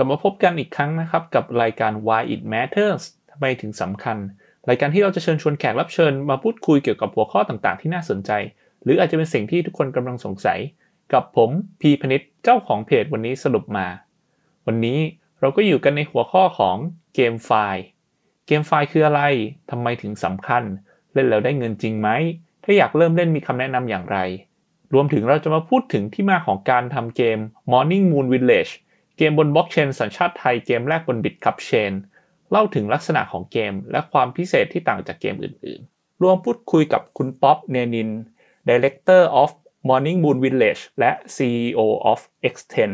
ลับมาพบกันอีกครั้งนะครับ กับรายการ Why It Matters ทำไมถึงสำคัญ รายการที่เราจะเชิญชวนแขกรับเชิญมาพูดคุยเกี่ยวกับหัวข้อต่างๆ ที่น่าสนใจ หรืออาจจะเป็นสิ่งที่ทุกคนกำลังสงสัย กับผมพีพนิษเจ้าของเพจวันนี้สรุปมา วันนี้เราก็อยู่กันในหัวข้อของเกมไฟล์เกมไฟล์คืออะไรทำไมถึงสำคัญ เล่นแล้วได้เงินจริงไหมถ้าอยากเริ่มเล่นมีคำแนะนำอย่างไร รวมถึงเราจะมาพูดถึงที่มาของการทำเกม Morning Moon Village เกมบนบล็อกเชนสัญชาติไทยเกมแรกบน Bitkub Chain เล่าถึงลักษณะของเกมและความพิเศษที่ต่างจากเกมอื่นๆ รวมพูดคุยกับคุณป๊อปเนนิน Director of Morning Moon Village และ CEO of X10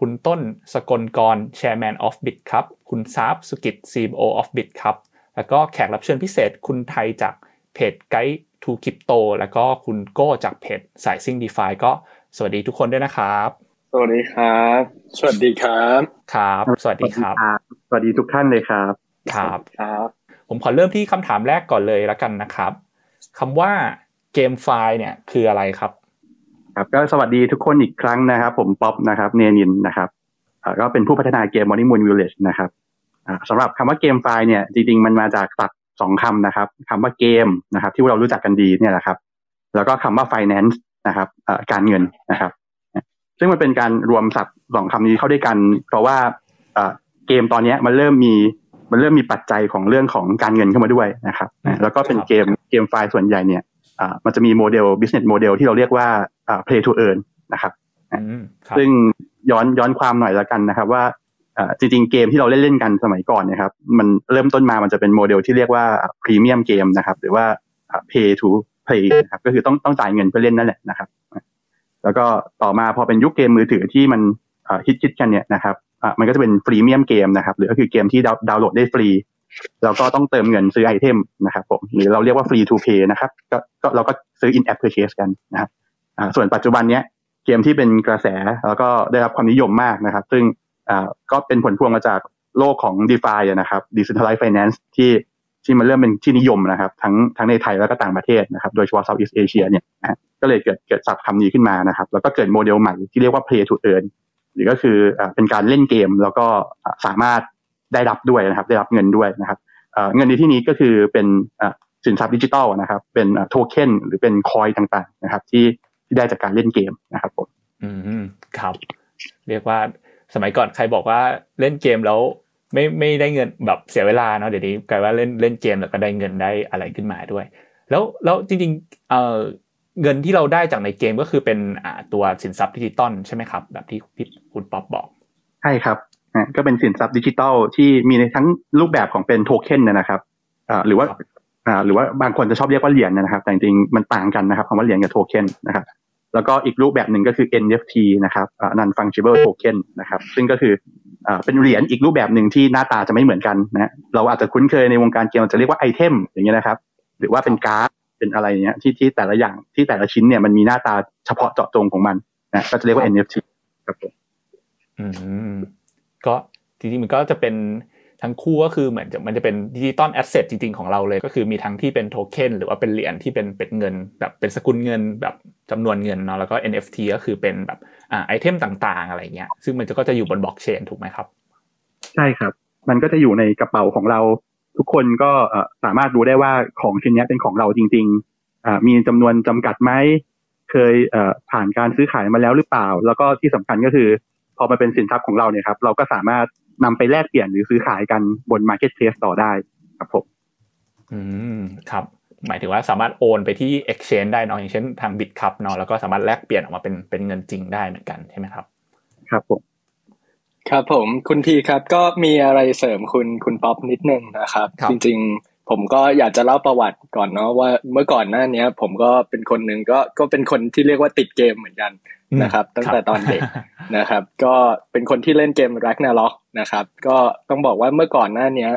คุณต้นสกลกร Chairman of Bitkub คุณซาบสุกิจ CEO of Bitkub แล้วก็แขกรับเชิญพิเศษคุณไทยจากเพจ Guide to Cryptoแล้วก็คุณโก้จากเพจสายซิ่งดีฟาก็สวัสดีทุกคนด้วยนะครับ สวัสดีครับ สวัสดีครับ ครับ สวัสดีครับ สวัสดีทุกท่านเลยครับ ครับ ครับ ผมขอเริ่มที่คำถามแรกก่อนเลยแล้วกันนะครับคำว่าเกมไฟล์เนี่ยคืออะไรครับ ครับ ก็สวัสดีทุกคนอีกครั้งนะครับ ผมป๊อปนะครับ เนนินนะครับอ่าก็เป็นผู้พัฒนาเกม Morning Moon Village นะครับอ่าสำหรับคำว่าเกมไฟล์เนี่ยจริงๆ มันมาจากศัพท์สองคำนะครับคำว่าเกมนะครับ ที่เรารู้จักกันดีเนี่ยแหละครับ แล้วก็คำว่า finance นะครับอ่าการเงินนะครับ ซึ่งมันเป็นการรวมศัพท์สองคำนี้เข้าด้วยกัน เพราะว่าอ่าเกมตอนเนี้ยมันเริ่มมีมันเริ่มมีปัจจัยของเรื่องของการเงินเข้ามาด้วยนะครับนะแล้วก็เป็นเกมเกมไฟล์ส่วนใหญ่เนี่ยอ่ามันจะมีโมเดล business model ที่เราเรียกว่าอ่า play to earn นะครับอืมครับ ซึ่งย้อนย้อนความหน่อยแล้วกันนะครับว่าอ่าจริงๆเกมที่เราเล่นเล่นๆกันสมัยก่อนเนะครับ มันเริ่มต้นมามันจะเป็นโมเดลที่เรียกว่า premium game นะครับ หรือว่าอ่า pay to play นะครับก็คือต้องต้องจ่ายเงินเพื่อเล่นนั่นแหละนะครับ แล้วก็ต่อมาพอเป็นยุคเกมมือถือที่มันฮิตคิดกันเนี่ยนะครับมันก็จะเป็น freemium game นะครับหรือก็คือเกมที่ดาวน์โหลดได้ฟรี แล้วก็ต้องเติมเงินซื้อไอเทมนะครับผมหรือเราเรียกว่า free to play นะครับก็ก็เราก็ซื้อ in app purchase กันนะครับส่วนปัจจุบันเนี้ยเกมที่เป็นกระแสแล้วก็ได้รับความนิยมมากนะครับ ซึ่งก็เป็นผลพวงมาจากโลกของ DeFi อนะครับ Decentralized Finance ที่ ที่มันเริ่มเป็นที่นิยมนะครับ ทั้งทั้งในไทยแล้วก็ต่างประเทศนะครับ โดยเฉพาะ Southeast Asia เนี่ยนะฮะก็เลยเกิดเกิดศัพท์คำนี้ขึ้นมานะครับ แล้วก็เกิดโมเดลใหม่ที่เรียกว่า Play to Earn หรือก็คือเป็นการเล่นเกมแล้วก็สามารถได้รับด้วยนะครับ ได้รับเงินด้วยนะครับเงินในที่นี้ก็คือเป็นสินทรัพย์ดิจิทัลนะครับ เป็นโทเค็นหรือเป็นคอยต่างๆนะครับ ที่ที่ได้จากการเล่นเกมนะครับผมอืมครับ เรียกว่าสมัยก่อนใครบอกว่าเล่นเกมแล้ว ไม่ไม่ได้เงินแบบเสียเวลาเนาะเดี๋ยวนี้กลายว่าเล่นเล่นเกมแล้วก็ได้เงินได้อะไรขึ้นมาด้วย แล้วแล้วจริงๆเอ่อเงินที่เราได้จากในเกมก็คือเป็นอ่าตัวสินทรัพย์ดิจิตอลใช่ไหมครับ แบบที่พี่คุณป๊อปบอก ใช่ครับอะก็เป็นสินทรัพย์ดิจิทัลที่มีในทั้งรูปแบบของเป็นโทเค็นนะครับอ่าหรือว่าครับอ่าหรือว่าบางคนจะชอบเรียกว่าเหรียญนะครับ แต่จริงๆมันต่างกันนะครับคำว่าเหรียญกับโทเค็นนะครับ แล้วก็อีกรูปแบบหนึ่งก็คือ NFT นะครับ non fungible token นะครับ ซึ่งก็คืออเป็นเหรียญอีกรูปแบบหนึ่งที่หน้าตาจะไม่เหมือนกันนะ เราอาจจะคุ้นเคยในวงการเกมเราจะเรียกว่าไอเทมอย่างเงี้ยนะครับ หรือว่าเป็นการ์ด เป็นอะไรเงี้ยที่ที่แต่ละอย่างที่แต่ละชิ้นเนี่ยมันมีหน้าตาเฉพาะเจาะจงของมันนะก็จะเรียกว่า NFT ครับผมอืมก็จริงๆมันก็จะเป็น ทั้งคู่ก็คือเหมือนจะมันจะเป็น digital asset จริงๆของเราเลย ก็คือมีทั้งที่เป็นโทเค็นหรือว่าเป็นเหรียญที่เป็นเป็นเงิน แบบเป็นสกุลเงินแบบจำนวนเงินเนาะแล้วก็ NFT ก็คือเป็นแบบอ่าไอเทมต่างๆ อะไรเงี้ยซึ่งมันจะก็จะอยู่บนบล็อกเชนถูกไหมครับ ใช่ครับ มันก็จะอยู่ในกระเป๋าของเรา ทุกคนก็สามารถรู้ได้ว่าของชิ้นนี้เป็นของเราจริงๆอมีจำนวนจำกัดไหมเคยเอผ่านการซื้อขายมาแล้วหรือเปล่า แล้วก็ที่สำคัญก็คือ พอมาเป็นสินทรัพย์ของเราเนี่ยครับ เราก็สามารถ นำไปแลกเปลี่ยนหรือซื้อขายกันบน Marketplace ต่อได้ครับผมอืมครับ หมายถึงว่าสามารถโอนไปที่ exchange ได้เนาะอย่างเช่นทาง Bitcup เนาะแล้วก็สามารถแลกเปลี่ยนออกมาเป็นเป็นเงินจริงได้เหมือนกันใช่ไหมครับ ครับผมครับผมคุณพีครับก็มีอะไรเสริมคุณคุณป๊อปนิดนึงนะครับครับจริงๆ ผมก็อยากจะเล่าประวัติก่อนเนาะว่าเมื่อก่อนหน้าเนี้ยผมก็เป็นคนหนึ่งก็ก็เป็นคนที่เรียกว่าติดเกมเหมือนกันนะครับ ตั้งแต่ตอนเด็ก นะครับ ก็เป็นคนที่เล่นเกม Ragnarok นะครับ ก็ต้องบอกว่าเมื่อก่อนหน้าเนี้ย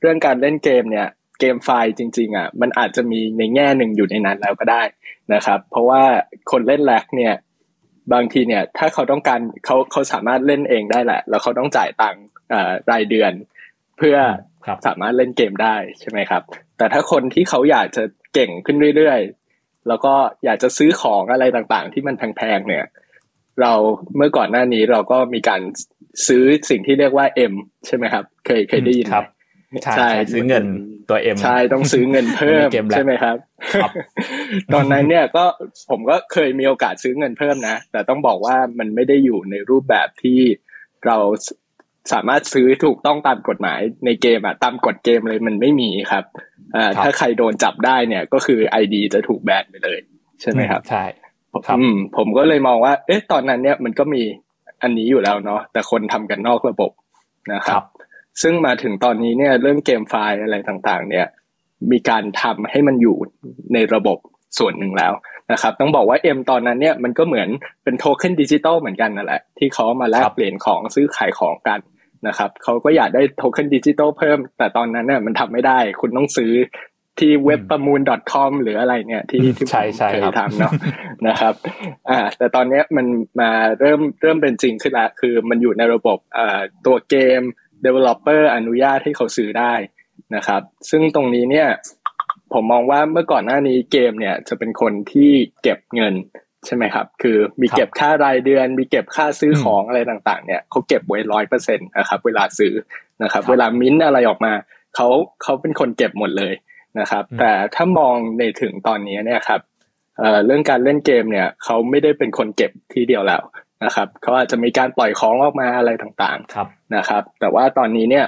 เรื่องการเล่นเกมเนี่ยเกมไฟล์จริงๆอะมันอาจจะมีในแง่หนึ่งอยู่ในนั้นแล้วก็ได้นะครับ เพราะว่าคนเล่นแลกเนี่ยบางทีเนี่ยถ้าเขาต้องการเขาเขาสามารถเล่นเองได้แหละ แล้วเขาต้องจ่ายตังค์เอ่อรายเดือน เพื่อครับสามารถเล่นเกมได้ใช่ไหมครับ แต่ถ้าคนที่เขาอยากจะเก่งขึ้นเรื่อยๆ แล้วก็อยากจะซื้อของอะไรต่างๆ ที่มันแพงๆเนี่ย เราเมื่อก่อนหน้านี้เราก็มีการซื้อสิ่งที่เรียกว่า M ใช่ไหมครับ เคยเคยได้ยินครับใช่ซื้อเงินตัว M ใช่ต้องซื้อเงินเพิ่มใช่ไหมครับ ตอนนั้นเนี่ยก็ผมก็เคยมีโอกาสซื้อเงินเพิ่มนะ แต่ต้องบอกว่ามันไม่ได้อยู่ในรูปแบบที่เราสามารถซื้อถูกต้องตามกฎหมายในเกมอะตามกฎเกมเลยมันไม่มีครับอ่าถ้าใครโดนจับได้เนี่ยก็คือไอดีจะถูกแบนไปเลย ใช่ไหมครับ ใช่ ครับผมก็เลยมองว่า เอ๊ะ ตอนนั้นเนี่ยมันก็มีอันนี้อยู่แล้วเนาะแต่คนทำกันนอกระบบนะครับ ซึ่งมาถึงตอนนี้เนี่ยเรื่อง GameFi อะไรต่างๆ เนี่ย มีการทำให้มันอยู่ในระบบส่วนหนึ่งแล้วนะครับ ต้องบอกว่า M ตอนนั้นเนี่ยมันก็เหมือนเป็นโทเค็นดิจิตอลเหมือนกันนั่นแหละ ที่เขามาแลกเปลี่ยนของซื้อขายของกันนะครับเขาก็อยากได้โทเค็นดิจิตอลเพิ่ม แต่ตอนนั้นเนี่ยมันทำไม่ได้ คุณต้องซื้อ ที่เว็บประมูล .com หรืออะไรเนี่ยที่ที่ผมเคยทำเนาะนะครับอ่าแต่ตอนนี้มันมาเริ่มเริ่มเป็นจริงขึ้นแล้วคือมันอยู่ในระบบอ่าตัวเกม developer อนุญาตให้เขาซื้อได้นะครับ ซึ่งตรงนี้เนี่ยผมมองว่าเมื่อก่อนหน้านี้เกมเนี่ยจะเป็นคนที่เก็บเงินใช่ไหมครับ คือมีเก็บค่ารายเดือน มีเก็บค่าซื้อของอะไรต่างๆ เนี่ยเขาเก็บไว้ร้อยเปอร์เซ็นต์นะครับ เวลาซื้อนะครับ เวลามิ้นอะไรออกมาเขาเขาเป็นคนเก็บหมดเลย นะครับ แต่ถ้ามองในถึงตอนนี้เนี่ยครับเรื่องการเล่นเกมเนี่ยเขาไม่ได้เป็นคนเก็บทีเดียวแล้วนะครับเขาอาจจะมีการปล่อยของออกมาอะไรต่างๆนะครับ แต่ว่าตอนนี้เนี่ย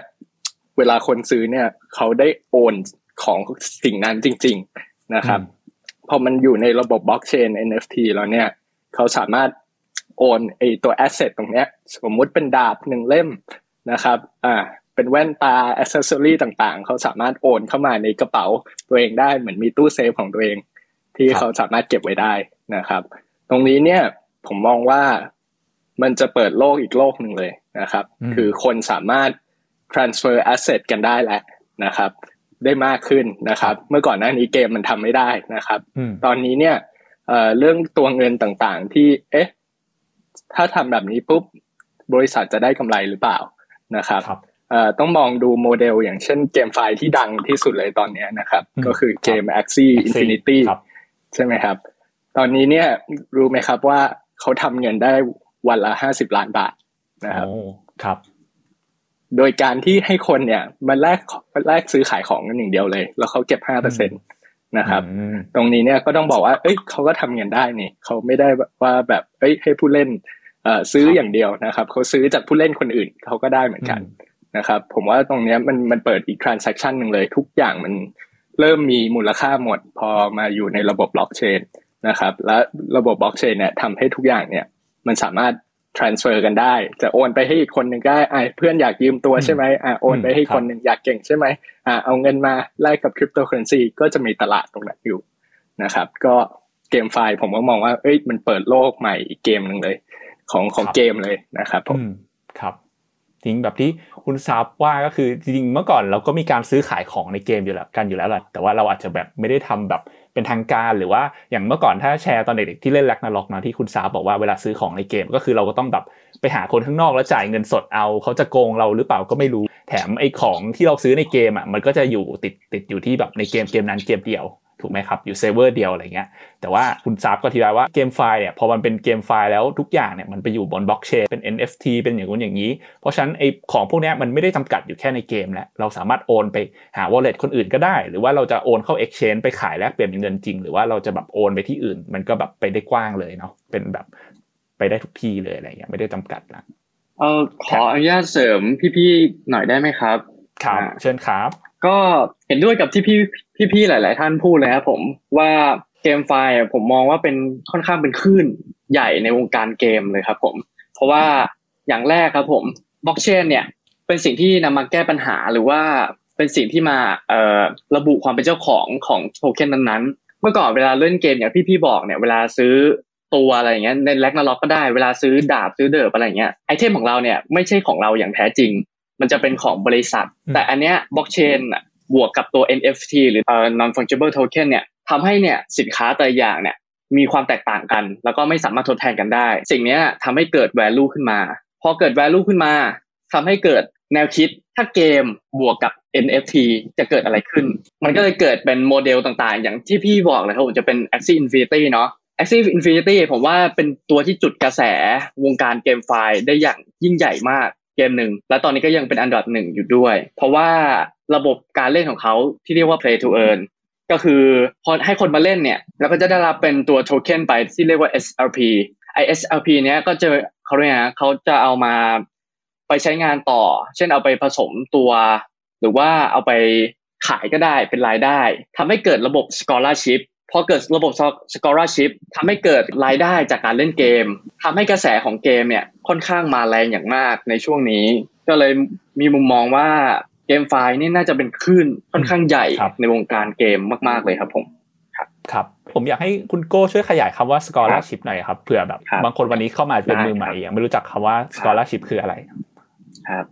เวลาคนซื้อเนี่ยเขาได้โอนของสิ่งนั้นจริง ๆนะครับพอมันอยู่ในระบบบล็อกเชน NFT แล้วเนี่ยเขาสามารถโอนไอตัว asset ตรงเนี้ย สมมุติเป็นดาบหนึ่งเล่มนะครับ อ่า เป็นแว่นตาอ c เซสซอรี่ต่างๆ เขาสามารถโอนเข้ามาในกระเป๋าตัวเองได้เหมือนมีตู้เซฟของตัวเอง ที่เขาสามารถเก็บไว้ได้นะครับ ตรงนี้เนี่ยผมมองว่ามันจะเปิดโลกอีกโลกหนึ่งเลยนะครับ คือคนสามารถ transfer asset กันได้แล้วนะครับ ได้มากขึ้นนะครับ เมื่อก่อนหน้านี้เกมมันทำไม่ได้นะครับ ตอนนี้เนี่ยเรื่องตัวเงินต่างๆ ที่เอ๊ะถ้าทำแบบนี้ปุ๊บบริษัทจะได้กำไรหรือเปล่านะครับ ต้องมองดูโมเดลอย่างเช่นเกมไฟล์ที่ดังที่สุดเลยตอนนี้นะครับ ก็คือเกม Axie Infinity ใช่ไหมครับ ตอนนี้เนี่ยรู้ไหมครับว่าเขาทำเงินได้วันละห้าสิบล้านบาทนะครับครับ โดยการที่ให้คนเนี่ยมาแลกมาแลกซื้อขายของกันอย่างเดียวเลย แล้วเขาเก็บห้าเปอร์เซ็นตนะครับ ตรงนี้เนี่ยก็ต้องบอกว่า เอ้ยเขาก็ทำเงินได้นี่เขาไม่ได้ว่าแบบ เอ้ยให้ผู้เล่นเอ่อซื้ออย่างเดียวนะครับเขาซื้อจากผู้เล่นคนอื่นเขาก็ได้เหมือนกัน นะครับ ผมว่าตรงนี้มันมันเปิดอีก transaction หนึ่งเลย ทุกอย่างมันเริ่มมีมูลค่าหมดพอมาอยู่ในระบบบล็อกเชนนะครับ และระบบบล็อกเชนเนี่ยทำให้ทุกอย่างเนี่ย มันสามารถ transfer กันได้ จะโอนไปให้อีกคนหนึ่งก็ได้เพื่อนอยากยืมตัวใช่ไหมอ่าโอนไปให้คนหนึ่งอยากเก่งใช่ไหมอ่าเอาเงินมาแลกกับคริปโตเคอเรนซีก็จะมีตลาดตรงนั้นอยู่นะครับ ก็ GameFi ผมก็มองว่า เอ้ยมันเปิดโลกใหม่อีกเกมหนึ่งเลย ของของเกมเลยนะครับผมครับ จริงแบบที่คุณซับว่าก็คือจริงเมื่อก่อนเราก็มีการซื้อขายของในเกมอยู่แล้วกันอยู่แล้วแหละแต่ว่าเราอาจจะแบบไม่ได้ทำแบบเป็นทางการหรือว่าอย่างเมื่อก่อนถ้าแชร์ตอนเด็กๆที่เล่น Ragnarok นะที่คุณซับบอกว่าเวลาซื้อของในเกมก็คือเราก็ต้องแบบไปหาคนข้างนอกแล้วจ่ายเงินสดเอาเขาจะโกงเราหรือเปล่าก็ไม่รู้แถมไอ้ของที่เราซื้อในเกมอะมันก็จะอยู่ติดติดอยู่ที่แบบในเกมเกมนั้นเกมเดียว ถูกไหมครับอยู่เซิร์ฟเวอร์เดียวอะไรเงี้ยแต่ว่าคุณซับก็อธิบายว่า GameFi เนี่ยพอมันเป็น GameFi แล้วทุกอย่างเนี่ยมันไปอยู่บนบล็อกเชนเป็น NFT เป็นอย่างนู้นอย่างนี้ เพราะฉะนั้นไอของพวกนี้มันไม่ได้จำกัดอยู่แค่ในเกมแล้วเราสามารถโอนไปหา wallet คนอื่นก็ได้ หรือว่าเราจะโอนเข้า exchange ไปขายแลกเปลี่ยนเป็นเงินจริง หรือว่าเราจะแบบโอนไปที่อื่น มันก็แบบไปได้กว้างเลยเนาะเป็นแบบไปได้ทุกที่เลยอะไรเงี้ยไม่ได้จำกัดละเออขออนุญาตเสริมพี่ๆหน่อยได้ไหมครับ ครับเชิญครับ ก็เห็นด้วยกับที่พี่พี่ๆหลาย ๆ ท่านพูดเลยครับผมว่าเกมไฟล์ผมมองว่าเป็นค่อนข้างเป็นคลื่นใหญ่ในวงการเกมเลยครับผม เพราะว่าอย่างแรกครับผมบล็อกเชนเนี่ยเป็นสิ่งที่นำมาแก้ปัญหาหรือว่าเป็นสิ่งที่มาเอ่อระบุความเป็นเจ้าของของโทเค็นนั้นๆ เมื่อก่อนเวลาเล่นเกมอย่างพี่ๆบอกเนี่ยเวลาซื้อตัวอะไรอย่างเงี้ยใน Ragnarok ก็ได้เวลาซื้อดาบซื้อเดิบอะไรเงี้ยไอเทมของเราเนี่ยไม่ใช่ของเราอย่างแท้จริง มันจะเป็นของบริษัท แต่อันเนี้ยบล็อกเชนบวกกับตัว NFT หรือ non fungible token เนี่ยทำให้เนี่ยสินค้าแต่อย่างเนี่ยมีความแตกต่างกัน แล้วก็ไม่สามารถทดแทนกันได้ สิ่งนี้ทำให้เกิด value ขึ้นมา พอเกิด value ขึ้นมาทำให้เกิดแนวคิดถ้าเกมบวกกับ NFT จะเกิดอะไรขึ้น มันก็เลยเกิดเป็นโมเดลต่างๆ อย่างที่พี่บอกเลยครับผมจะเป็น Axie Infinity เนาะ Axie Infinity ผมว่าเป็นตัวที่จุดกระแสวงการเกมไฟล์ได้อย่างยิ่งใหญ่มาก เกมหนึ่งและตอนนี้ก็ยังเป็นอันดับหนึ่งอยู่ด้วย เพราะว่าระบบการเล่นของเขาที่เรียกว่า play to earn ก็คือพอให้คนมาเล่นเนี่ยแล้วก็จะได้รับเป็นตัวโทเค็นไปที่เรียกว่า SLP ไอ SLP เนี้ยก็จะเขาเรียกนะเขาจะเอามาไปใช้งานต่อ เช่นเอาไปผสมตัว หรือว่าเอาไปขายก็ได้เป็นรายได้ทำให้เกิดระบบ scholarship พอเกิดระบบ scholarship ทำให้เกิดรายได้จากการเล่นเกมทำให้กระแสของเกมเนี่ยค่อนข้างมาแรงอย่างมากในช่วงนี้ ก็เลยมีมุมมองว่าเกมไฟล์นี่น่าจะเป็นคลื่นค่อนข้างใหญ่ในวงการเกมมาก ๆ เลยครับผมครับครับผมอยากให้คุณโก้ช่วยขยายคำว่า scholarship หน่อยครับเผื่อแบบ บางคนวันนี้เข้ามาเป็นมือใหม่ยังไม่รู้จักคำว่า scholarship คืออะไรครับ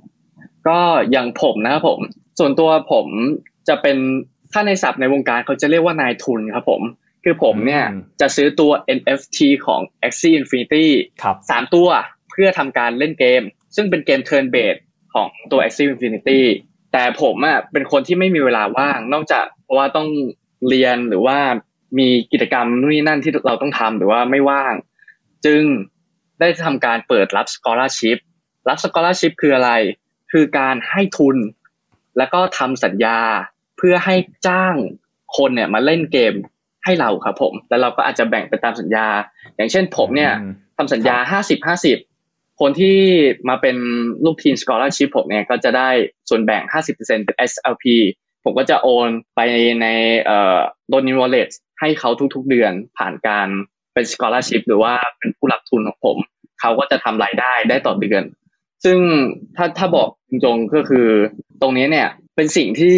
ก็อย่างผมนะครับผม ส่วนตัวผมจะเป็น ถ้าในศัพท์ในวงการเขาจะเรียกว่านายทุนครับผม คือผมเนี่ยจะซื้อตัว NFT ของ Axie Infinity สามตัวเพื่อทำการเล่นเกม ซึ่งเป็นเกม turn based ของตัว Axie Infinity แต่ผมอะเป็นคนที่ไม่มีเวลาว่าง นอกจากเพราะว่าต้องเรียนหรือว่ามีกิจกรรมนู่นนี่นั่นที่เราต้องทำหรือว่าไม่ว่าง จึงได้ทำการเปิดรับ scholarship รับ scholarship คืออะไร คือการให้ทุน แล้วก็ทำสัญญาเพื่อให้จ้างคนเนี่ยมาเล่นเกมให้เราครับผม แล้วเราก็อาจจะแบ่งไปตามสัญญา อย่างเช่นผมเนี่ยทำสัญญาห้าสิบห้าสิบคนที่มาเป็นลูกทีม scholarship ผมเนี่ยก็จะได้ส่วนแบ่ง 50%เป็น SLP ผมก็จะโอนไปในเอ่อโดนิวอลเลตให้เขาทุกๆเดือนผ่านการเป็น scholarship หรือว่าเป็นผู้รับทุนของผม เขาก็จะทำรายได้ได้ต่อเดือน ซึ่งถ้าถ้าบอกจริงๆก็คือตรงนี้เนี่ยเป็นสิ่งที่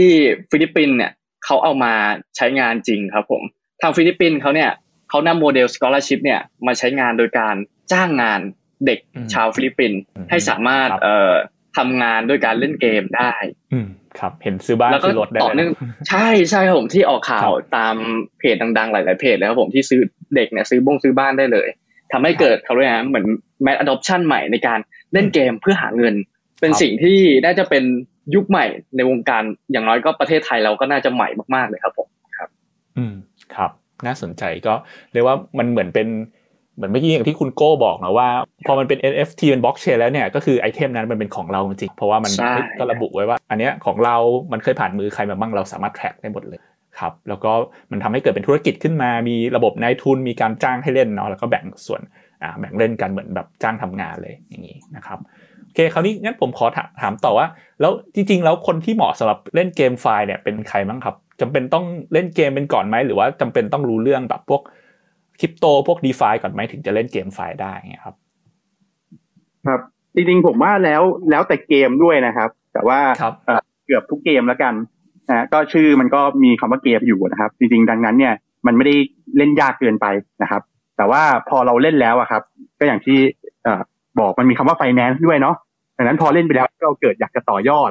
ฟิลิปปินส์เนี่ยเขาเอามาใช้งานจริงครับผมทางฟิลิปปินส์เขาเนี่ยเขานำโมเดล scholarship เนี่ยมาใช้งานโดยการจ้างงานเด็กชาวฟิลิปปินส์ให้สามารถเอ่อทำงานด้วยการเล่นเกมได้อืมครับ เห็นซื้อบ้านซื้อรถได้ต่อเนื่องใช่ใช่ครับผมที่ออกข่าวตามเพจดังๆ หลาย ๆ เพจแล้วครับผมที่ซื้อเด็กเนี่ยซื้อบ้งซื้อบ้านได้เลยทำให้เกิดเขาเรียกนะเหมือนแม a อะดอปชันใหม่ในการ เล่นเกมเพื่อหาเงิน เป็นสิ่งที่น่าจะเป็นยุคใหม่ในวงการอย่างน้อยก็ประเทศไทยเราก็น่าจะใหม่มากๆเลยครับผมครับ อืมครับ น่าสนใจก็เรียกว่ามันเหมือนเป็นเหมือนเมื่อกี้อย่างที่คุณโก้บอกนะว่าพอมันเป็น NFT เป็นบล็อกเชนแล้วเนี่ยก็คือไอเทมนั้นมันเป็นของเราจริงเพราะว่ามันก็ระบุไว้ว่า อันเนี้ยของเรา มันเคยผ่านมือใครมาบ้างเราสามารถแทร็กได้หมดเลยครับแล้วก็มันทำให้เกิดเป็นธุรกิจขึ้นมา มีระบบนายทุนมีการจ้างให้เล่นเนาะแล้วก็แบ่งส่วน อ่าแบ่งเล่นกันเหมือนแบบจ้างทำงานเลยอย่างนี้นะครับโอเคคราวนี้งั้นผมขอถามต่อว่า แล้วจริง ๆ แล้วคนที่เหมาะสำหรับเล่นเกมไฟล์เนี่ยเป็นใครบ้างครับจำเป็นต้องเล่นเกมเป็นก่อนไหมหรือว่าจำเป็นต้องรู้เรื่องแบบพวกคริปโตพวกดีฟาก่อนไหมถึงจะเล่นเกมไฟได้เงี้ยครับ ครับจริงๆผมว่าแล้วแล้วแต่เกมด้วยนะครับ แต่ว่าเกือบทุกเกมแล้วกันนะก็ชื่อมันก็มีคำว่าเกมอยู่นะครับ จริงๆดังนั้นเนี่ย มันไม่ได้เล่นยากเกินไปนะครับ แต่ว่าพอเราเล่นแล้วอะครับ ก็อย่างที่บอกมันมีคำว่าไฟแนนซ์ด้วยเนาะดังนั้นพอเล่นไปแล้วเราเกิดอยากจะต่อยอด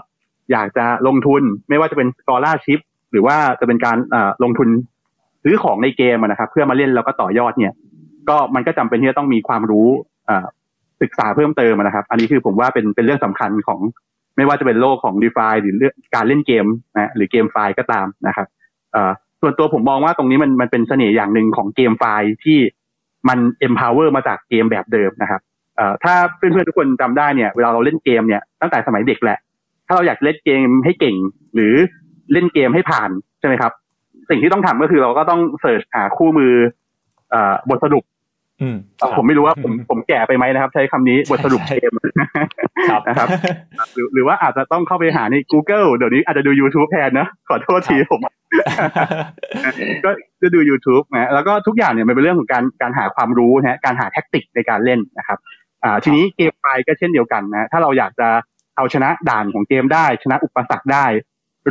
อยากจะลงทุนไม่ว่าจะเป็นกอร่าชิพหรือว่าจะเป็นการลงทุนซื้อของในเกมนะครับ เพื่อมาเล่นแล้วก็ต่อยอดเนี่ย ก็มันก็จำเป็นที่จะต้องมีความรู้ศึกษาเพิ่มเติมนะครับ อันนี้คือผมว่าเป็นเป็นเรื่องสำคัญของไม่ว่าจะเป็นโลกของ d e f าหรือเรื่องการเล่นเกมนะหรือเกมไฟล์ก็ตามนะครับส่วนตัวผมมองว่าตรงนี้มันมันเป็นเสน่ห์อย่างหนึ่งของเกมไฟล์ที่ มัน empower มาจากเกมแบบเดิมนะครับถ้าเพื่อนๆทุกคนจำได้เนี่ยเวลาเราเล่นเกมเนี่ยตั้งแต่สมัยเด็กแหละ ถ้าเราอยากเล่นเกมให้เก่ง หรือเล่นเกมให้ผ่านใช่ไหมครับ สิ่งที่ต้องทำก็คือเราก็ต้องเสิร์ชหาคู่มือบทสรุป ผมไม่รู้ว่าผมผมแก่ไปไหมนะครับ ใช้คำนี้บทสรุปเกมนะครับหรือหรือว่าอาจจะต้องเข้าไปหาใน Google เดี๋ยวนี้อาจจะดู YouTube แทนนะขอโทษทีผม ก็จะดู YouTube นะแล้วก็ทุกอย่างเนี่ยมันเป็นเรื่องของการการหาความรู้นะการหาแท็กติกในการเล่นนะครับ อ่า ทีนี้เกมไฟก็เช่นเดียวกันนะ ถ้าเราอยากจะเอาชนะด่านของเกมได้ ชนะอุปสรรคได้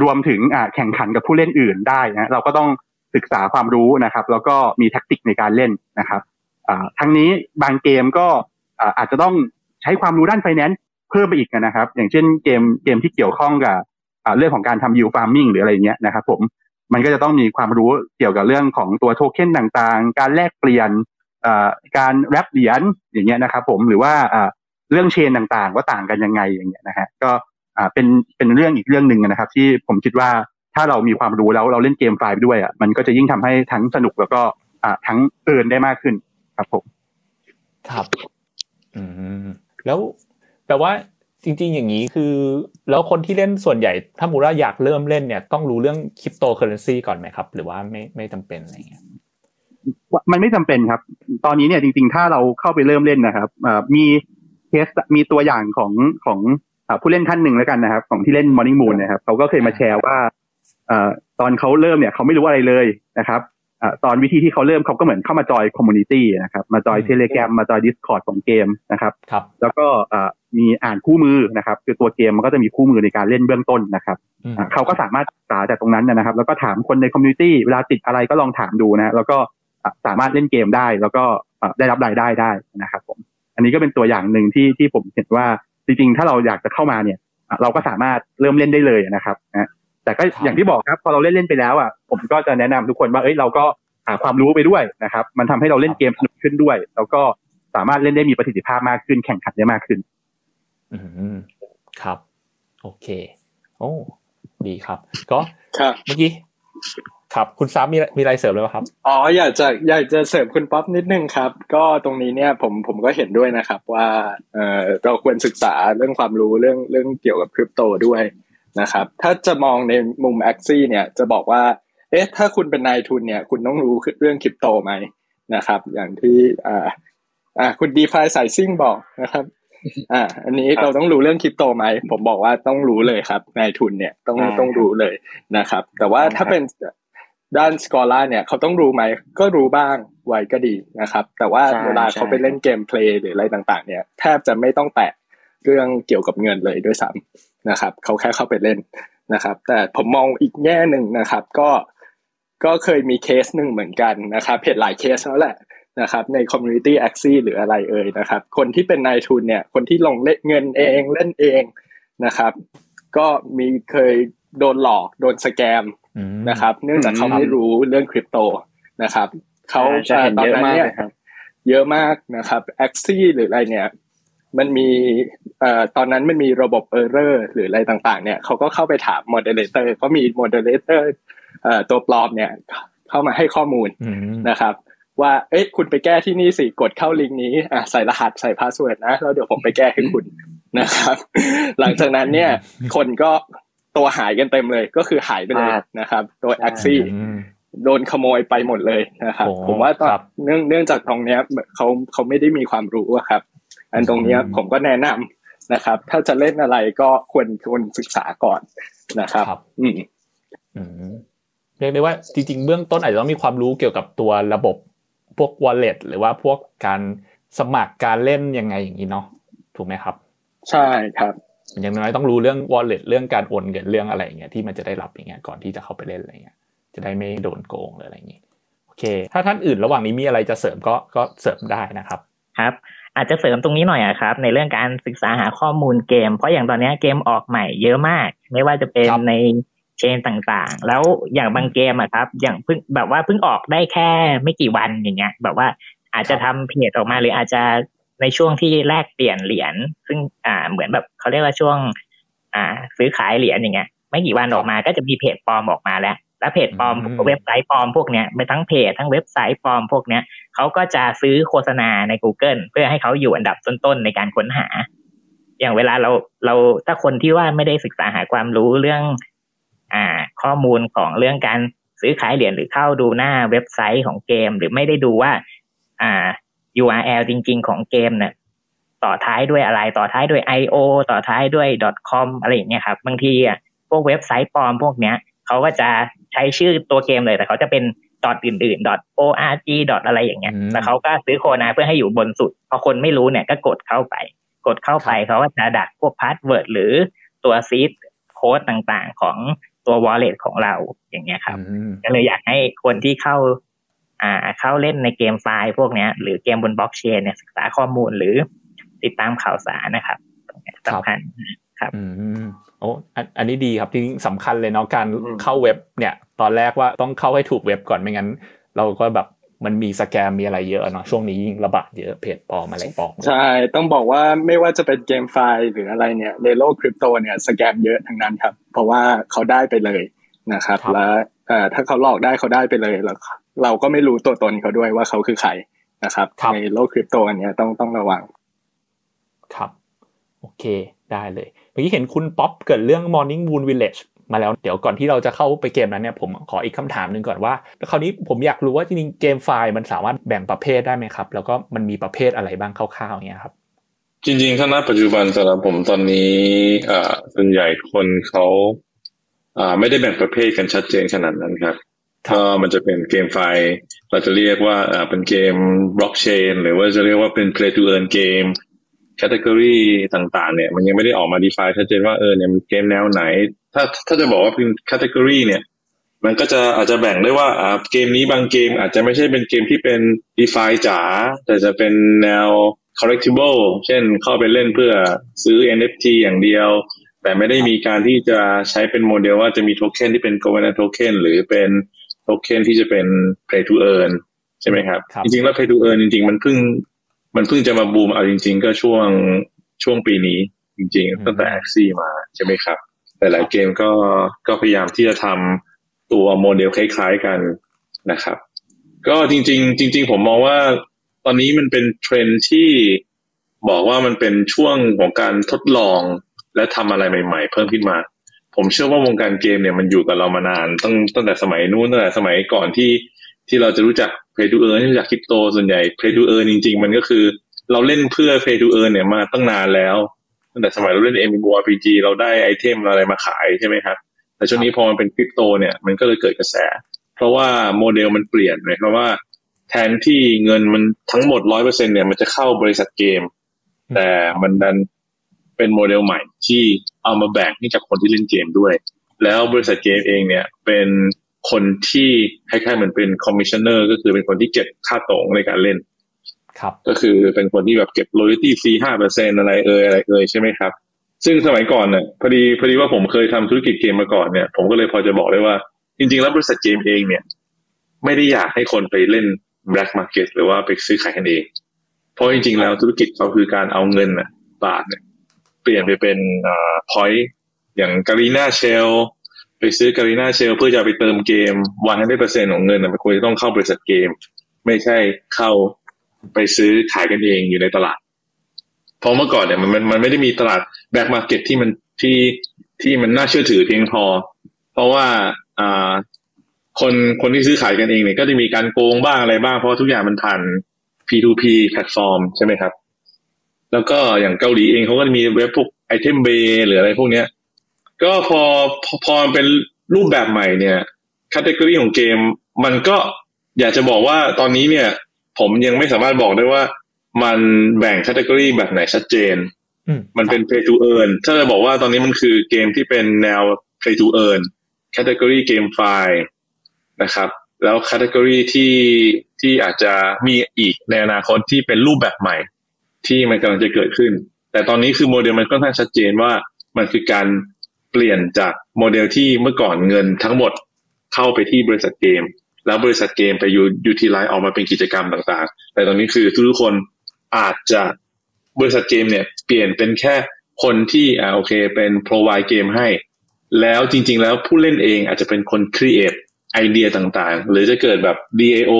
รวมถึงแข่งขันกับผู้เล่นอื่นได้นะเราก็ต้องศึกษาความรู้นะครับ แล้วก็มี tactic ในการเล่นนะครับ ทั้งนี้บางเกมก็อาจจะต้องใช้ความรู้ด้านไฟแนนซ์เพิ่มไปอีกนะครับ อย่างเช่นเกมเกมที่เกี่ยวข้องกับเรื่องของการทำ yield farming หรืออะไรเงี้ยนะครับผมมันก็จะต้องมีความรู้เกี่ยวกับเรื่องของตัวโทเค็นต่างๆ การแลกเปลี่ยนการ wrap เหรียญอย่างเงี้ยนะครับผมหรือว่าเรื่องเชนต่างๆ ว่าต่างกันยังไงอย่างเงี้ยนะฮะก็เป็นเป็นเรื่องอีกเรื่องหนึ่งนะครับ ที่ผมคิดว่าถ้าเรามีความรู้แล้วเราเล่นเกมไฟล์ด้วยอะมันก็จะยิ่งทำให้ทั้งสนุกแล้วก็ทั้งเอินได้มากขึ้น ครับผม ครับ อืม แล้วแปลว่าจริง ๆ อย่างนี้คือ แล้วคนที่เล่นส่วนใหญ่ ถ้ามูราอยากเริ่มเล่นเนี่ย ต้องรู้เรื่องคริปโตเคอเรนซีก่อนไหมครับ หรือว่าไม่ไม่จำเป็นอะไรเงี้ยมันไม่จำเป็นครับ ตอนนี้เนี่ยจริง ๆ ถ้าเราเข้าไปเริ่มเล่นนะครับมีเคสมีตัวอย่างของของผู้เล่นท่านหนึ่งแล้วกันนะครับ ของที่เล่น Morning Moon นะครับเขาก็เคยมาแชร์ว่าตอนเขาเริ่มเนี่ยเขาไม่รู้อะไรเลยนะครับ ตอนวิธีที่เขาเริ่มเขาก็เหมือนเข้ามา join community นะครับมา join Telegram มา join Discord ของเกมนะครับครับ แล้วก็มีอ่านคู่มือนะครับ คือตัวเกมมันก็จะมีคู่มือในการเล่นเบื้องต้นนะครับเขาก็สามารถศึกษาจากตรงนั้นนะครับ แล้วก็ถามคนใน community เวลาติดอะไรก็ลองถามดูนะแล้วก็สามารถเล่นเกมได้ แล้วก็ได้รับรายได้ได้นะครับผมอันนี้ก็เป็นตัวอย่างหนึ่งที่ที่ผมเห็นว่าจริงๆ ถ้าเราอยากจะเข้ามาเนี่ย เราก็สามารถเริ่มเล่นได้เลยนะครับนะ แต่ก็อย่างที่บอกครับพอเราเล่นเล่นไปแล้วอะผมก็จะแนะนำทุกคนว่าเอ้ยเราก็หาความรู้ไปด้วยนะครับ มันทำให้เราเล่นเกมสนุกขึ้นด้วย แล้วก็สามารถเล่นได้มีประสิทธิภาพมากขึ้น แข่งขันได้มากขึ้น อืมครับ โอเค โอ้ดีครับ ก็ครับเมื่อกี้ครับ คุณซับมีมีอะไรเสริมเลยครับ อ๋ออยากจะอยากจะเสริมคุณป๊อปนิดนึงครับ ก็ตรงนี้เนี่ยผมผมก็เห็นด้วยนะครับ ว่าเออเราควรศึกษาเรื่องความรู้เรื่องเรื่องเกี่ยวกับคริปโตด้วย นะครับ ถ้าจะมองในมุม Axie เนี่ยจะบอกว่า เอ๊ะ ถ้าคุณเป็นนายทุนเนี่ย คุณต้องรู้เรื่องคริปโตไหมนะครับ อย่างที่อ่าอ่าคุณ DeFi สายซิ่งบอกนะครับอ่าอันนี้เราต้องรู้เรื่องคริปโตไหมผมบอกว่าต้องรู้เลยครับนายทุนเนี่ยต้องต้องรู้เลยนะครับ แต่ว่าถ้าเป็นด้าน scholar เนี่ยเขาต้องรู้ไหมก็รู้บ้างไว้ก็ดีนะครับ แต่ว่าเวลาเขาไปเล่น gameplay หรืออะไรต่าง ๆ เนี่ยแทบจะไม่ต้องแตะเรื่องเกี่ยวกับเงินเลยด้วยซ้ำ นะครับเขาแค่เข้าไปเล่นนะครับ แต่ผมมองอีกแง่หนึ่งนะครับ ก็ก็เคยมีเคสหนึ่งเหมือนกันนะครับเพจหลายเคสแล้วแหละนะครับใน community a x i หรืออะไรเอ่ยนะครับ คนที่เป็นนายทุนเนี่ย คนที่ลงเล่นเงินเองเล่นเองนะครับ ก็มีเคยโดนหลอกโดน scam นะครับ เนื่องจากเขาไม่รู้เรื่องคริปโตนะครับเขาตอนนั้นเนี่ยเยอะมากนะครับ Axie หรืออะไรเนี่ย มันมีเอ่อตอนนั้นมันมีระบบ error หรืออะไรต่างๆ เนี่ยเขาก็เข้าไปถาม moderator ก็มี moderator เอ่อตัวปลอมเนี่ยเข้ามาให้ข้อมูลนะครับ ว่าเอ๊ะคุณไปแก้ที่นี่สิกดเข้าลิงก์นี้อะใส่รหัสใส่ password นะแล้วเดี๋ยวผมไปแก้ให้คุณนะครับ หลังจากนั้นเนี่ยคนก็ตัวหายกันเต็มเลยก็คือหายไปเลยนะครับ ตัวแอคซี่โดนขโมยไปหมดเลยนะครับ ผมว่าตอนเนื่องเนื่องจากตรงเนี้ยเขาเขาไม่ได้มีความรู้ครับ อันตรงเนี้ยผมก็แนะนำนะครับ ถ้าจะเล่นอะไรก็ควรควรศึกษาก่อนนะครับอืมเรียกได้ว่าจริงๆ เบื้องต้นอาจจะต้องมีความรู้เกี่ยวกับตัวระบบพวก wallet หรือว่าพวกการสมัครการเล่นยังไงอย่างนี้เนาะถูกไหมครับ ใช่ครับอย่างน้อยต้องรู้เรื่อง wallet เรื่องการโอนเงินเรื่องอะไรอย่างเงี้ยที่มันจะได้รับอย่างเงี้ยก่อนที่จะเข้าไปเล่นอะไรเงี้ยจะได้ไม่โดนโกงเลยอะไรอย่างงี้โอเค ถ้าท่านอื่นระหว่างนี้มีอะไรจะเสริมก็ก็เสริมได้นะครับ ครับ อาจจะเสริมตรงนี้หน่อยอะครับ ในเรื่องการศึกษาหาข้อมูลเกม เพราะอย่างตอนนี้เกมออกใหม่เยอะมาก ไม่ว่าจะเป็นในเชนต่างๆ แล้วอย่างบางเกมอะครับ อย่างเพิ่งแบบว่าเพิ่งออกได้แค่ไม่กี่วันอย่างเงี้ย แบบว่าอาจจะทำเพจออกมาหรืออาจจะในช่วงที่แลกเปลี่ยนเหรียญซึ่งอ่าเหมือนแบบเขาเรียกว่าช่วง อ่า ซื้อขายเหรียญอย่างเงี้ย ไม่กี่วันออกมาก็จะมีเพจปลอมออกมาแล้ว แล้วเพจปลอมเว็บไซต์ปลอมพวกเนี้ยไม่ทั้งเพจทั้งเว็บไซต์ปลอมพวกเนี้ยเขาก็จะซื้อโฆษณาใน Google เพื่อให้เขาอยู่อันดับต้นๆในการค้นหา อย่างเวลาเราเราถ้าคนที่ว่าไม่ได้ศึกษาหาความรู้เรื่อง อ่า ข้อมูลของเรื่องการซื้อขายเหรียญหรือเข้าดูหน้าเว็บไซต์ของเกม หรือไม่ได้ดูว่า อ่า URL จริง ๆ ของเกมเนี่ยต่อท้ายด้วยอะไรต่อท้ายด้วย .io ต่อท้ายด้วย .com อะไรอย่างเงี้ยครับ บางทีอะพวกเว็บไซต์ปลอมพวกเนี้ยเขาก็จะ ใช้ชื่อตัวเกมเลยแต่เขาจะเป็น dot อื่นๆ .org dot อะไรอย่างเงี้ยแล้วเขาก็ซื้อโฆษณาเพื่อให้อยู่บนสุด พอคนไม่รู้เนี่ยก็กดเข้าไป กดเข้าไปเขาก็จะดักพวก password หรือตัวซีดโค้ดต่างๆของตัว wallet ของเราอย่างเงี้ยครับก็เลยอยากให้คนที่เข้าอ่าเข้าเล่นในเกมไฟล์พวกเนี้ย หรือเกมบนบล็อกเชนเนี่ยศึกษาข้อมูลหรือติดตามข่าวสารนะครับสำคัญครับอืม โอ้อันนี้ดีครับจริงสำคัญเลยเนาะการเข้าเว็บเนี่ย ตอนแรกว่าต้องเข้าให้ถูกเว็บก่อนไม่งั้น เราก็แบบมันมีสแกมมีอะไรเยอะเนาะช่วงนี้ยิ่งระบาดเยอะเพจปลอมอะไรปลอมใช่ ต้องบอกว่าไม่ว่าจะเป็นเกมไฟล์หรืออะไรเนี่ยในโลกคริปโตเนี่ยสแกมเยอะทั้งนั้นครับ เพราะว่าเขาได้ไปเลยนะครับ แล้วถ้าเขาหลอกได้เขาได้ไปเลยแล้วเราก็ไม่รู้ตัวตนเขาด้วยว่าเขาคือใครนะครับครับในโลกคริปโตอันเนี้ยต้องต้องระวัง ครับ โอเคได้เลย เมื่อกี้เห็นคุณป๊อปเกิดเรื่อง Morning Moon Village มาแล้วเดี๋ยวก่อนที่เราจะเข้าไปเกมนั้นเนี่ยผมขออีกคำถามหนึ่งก่อนว่าคราวนี้ผมอยากรู้ว่าจริงๆเกมไฟล์มันสามารถแบ่งประเภทได้ไหมครับ แล้วก็มันมีประเภทอะไรบ้างคร่าวๆเนี่ยครับ จริงๆถ้าณปัจจุบันสำหรับผมตอนนี้อ่าส่วนใหญ่คนเขาอ่าไม่ได้แบ่งประเภทกันชัดเจนขนาดนั้นครับครับก็มันจะเป็น GameFi เราจะเรียกว่าอ่าเป็นเกมบล็อกเชนหรือว่าจะเรียกว่าเป็น play to earn เกม category ต่างๆ เนี่ย มันยังไม่ได้ออกมา define ชัดเจนว่าเออเนี่ยมันเกมแนวไหน ถ้าถ้าจะบอกว่าเป็นแคตตากรีเนี่ย มันก็จะอาจจะแบ่งได้ว่าอ่าเกมนี้บางเกมอาจจะไม่ใช่เป็นเกมที่เป็น define จ๋าแต่จะเป็นแนว collectible เช่นเข้าไปเล่นเพื่อซื้อ NFT อย่างเดียว แต่ไม่ได้มีการที่จะใช้เป็นโมเดลว่าจะมีโทเค็นที่เป็น governance token หรือเป็นโทเค็นที่จะเป็น play to earn ใช่ไหมครับครับจริงๆแล้ว play to earn จริงๆ มันเพิ่ง มันเพิ่งจะมาบูมเอาจริง ๆ ก็ช่วงช่วงปีนี้จริง ๆ ตั้งแต่ Axie มาใช่ไหมครับ แต่หลายเกมก็ก็พยายามที่จะทำตัวโมเดลคล้าย ๆกันนะครับ ก็จริง ๆ จริง ๆ ผมมองว่าตอนนี้มันเป็นเทรนด์ที่บอกว่ามันเป็นช่วงของการทดลองและทำอะไรใหม่ ๆ เพิ่มขึ้นมา ผมเชื่อว่าวงการเกมเนี่ยมันอยู่กับเรามานานตั้งตั้งแต่สมัยนู้นตั้งแต่สมัยก่อนที่ที่เราจะรู้จัก Play to Earn ที่รู้จักคริปโตส่วนใหญ่ Play to Earn จริง ๆ มันก็คือ เราเล่นเพื่อ Play to Earn เนี่ยมาตั้งนานแล้วตั้งแต่สมัยเราเล่น MMORPG เราได้ item อะไรมาขายใช่ไหมครับ แต่ช่วงนี้พอมันเป็นคริปโตเนี่ยมันก็เลยเกิดกระแส เพราะว่าโมเดลมันเปลี่ยนหมายความว่าแทนที่เงินมันทั้งหมดร้อยเปอร์เซ็นต์เนี่ยมันจะเข้าบริษัทเกม แต่มันดันเป็นโมเดลใหม่ที่เอามาแบ่งให้กับคนที่เล่นเกมด้วย แล้วบริษัทเกมเองเนี่ยเป็น คนที่คล้ายๆเหมือนเป็น commissioner ก็คือเป็นคนที่เก็บค่าต๋งในการเล่น ครับ ก็คือเป็นคนที่แบบเก็บ loyalty fee ห้าเปอร์เซ็นอะไรเอ่ยอะไรเอ่ยใช่ไหมครับ ซึ่งสมัยก่อนเนี่ยพอดีพอดีว่าผมเคยทำธุรกิจเกมมาก่อนเนี่ยผมก็เลยพอจะบอกได้ว่า จริง ๆ แล้วบริษัทเกมเองเนี่ย ไม่ได้อยากให้คนไปเล่น black market หรือว่าไปซื้อขายกันเอง เพราะจริง ๆ แล้วธุรกิจเขาคือการเอาเงินน่ะบาทเนี่ยเปลี่ยนไปเป็นอ่า point อย่างการีนาเชล ไปซื้อการีนาเชลเพื่อจะไปเติมเกมวันให้ได้เปอร์เซ็นต์ของเงินน่ะมันควรจะต้องเข้าบริษัทเกม ไม่ใช่เข้าไปซื้อขายกันเองอยู่ในตลาด เพราะเมื่อก่อนเนี่ยมันมันมันไม่ได้มีตลาด black market ที่มันที่ที่มันน่าเชื่อถือเพียงพอ เพราะว่าอ่าคนคนที่ซื้อขายกันเองเนี่ยก็จะมีการโกงบ้างอะไรบ้างเพราะทุกอย่างมันผ่าน P2P platform ใช่ไหมครับ แล้วก็อย่างเกาหลีเองเขาก็มีเว็บพวก ItemBay หรืออะไรพวกเนี้ย ก็พอพอพอมันเป็นรูปแบบใหม่เนี่ย category ของเกม มันก็อยากจะบอกว่าตอนนี้เนี่ย ผมยังไม่สามารถบอกได้ว่า มันแบ่งคัตเกอรี่แบบไหนชัดเจนอืมมันเป็น play to earn ถ้าจะบอกว่าตอนนี้มันคือเกมที่เป็นแนว play to earn category game file นะครับ แล้ว category ที่ที่อาจจะมีอีกในอนาคตที่เป็นรูปแบบใหม่ ที่มันกำลังจะเกิดขึ้น แต่ตอนนี้คือโมเดลมันค่อนข้างชัดเจนว่ามันคือการ เปลี่ยนจากโมเดลที่เมื่อก่อนเงินทั้งหมดเข้าไปที่บริษัทเกม แล้วบริษัทเกมไปยู utilize ออกมาเป็นกิจกรรมต่างๆ แต่ตอนนี้คือทุกคนอาจจะบริษัทเกมเนี่ยเปลี่ยนเป็นแค่คนที่อ่าโอเคเป็น provide game ให้ แล้วจริง ๆ แล้วผู้เล่นเองอาจจะเป็นคน create idea ต่างๆ หรือจะเกิดแบบ DAO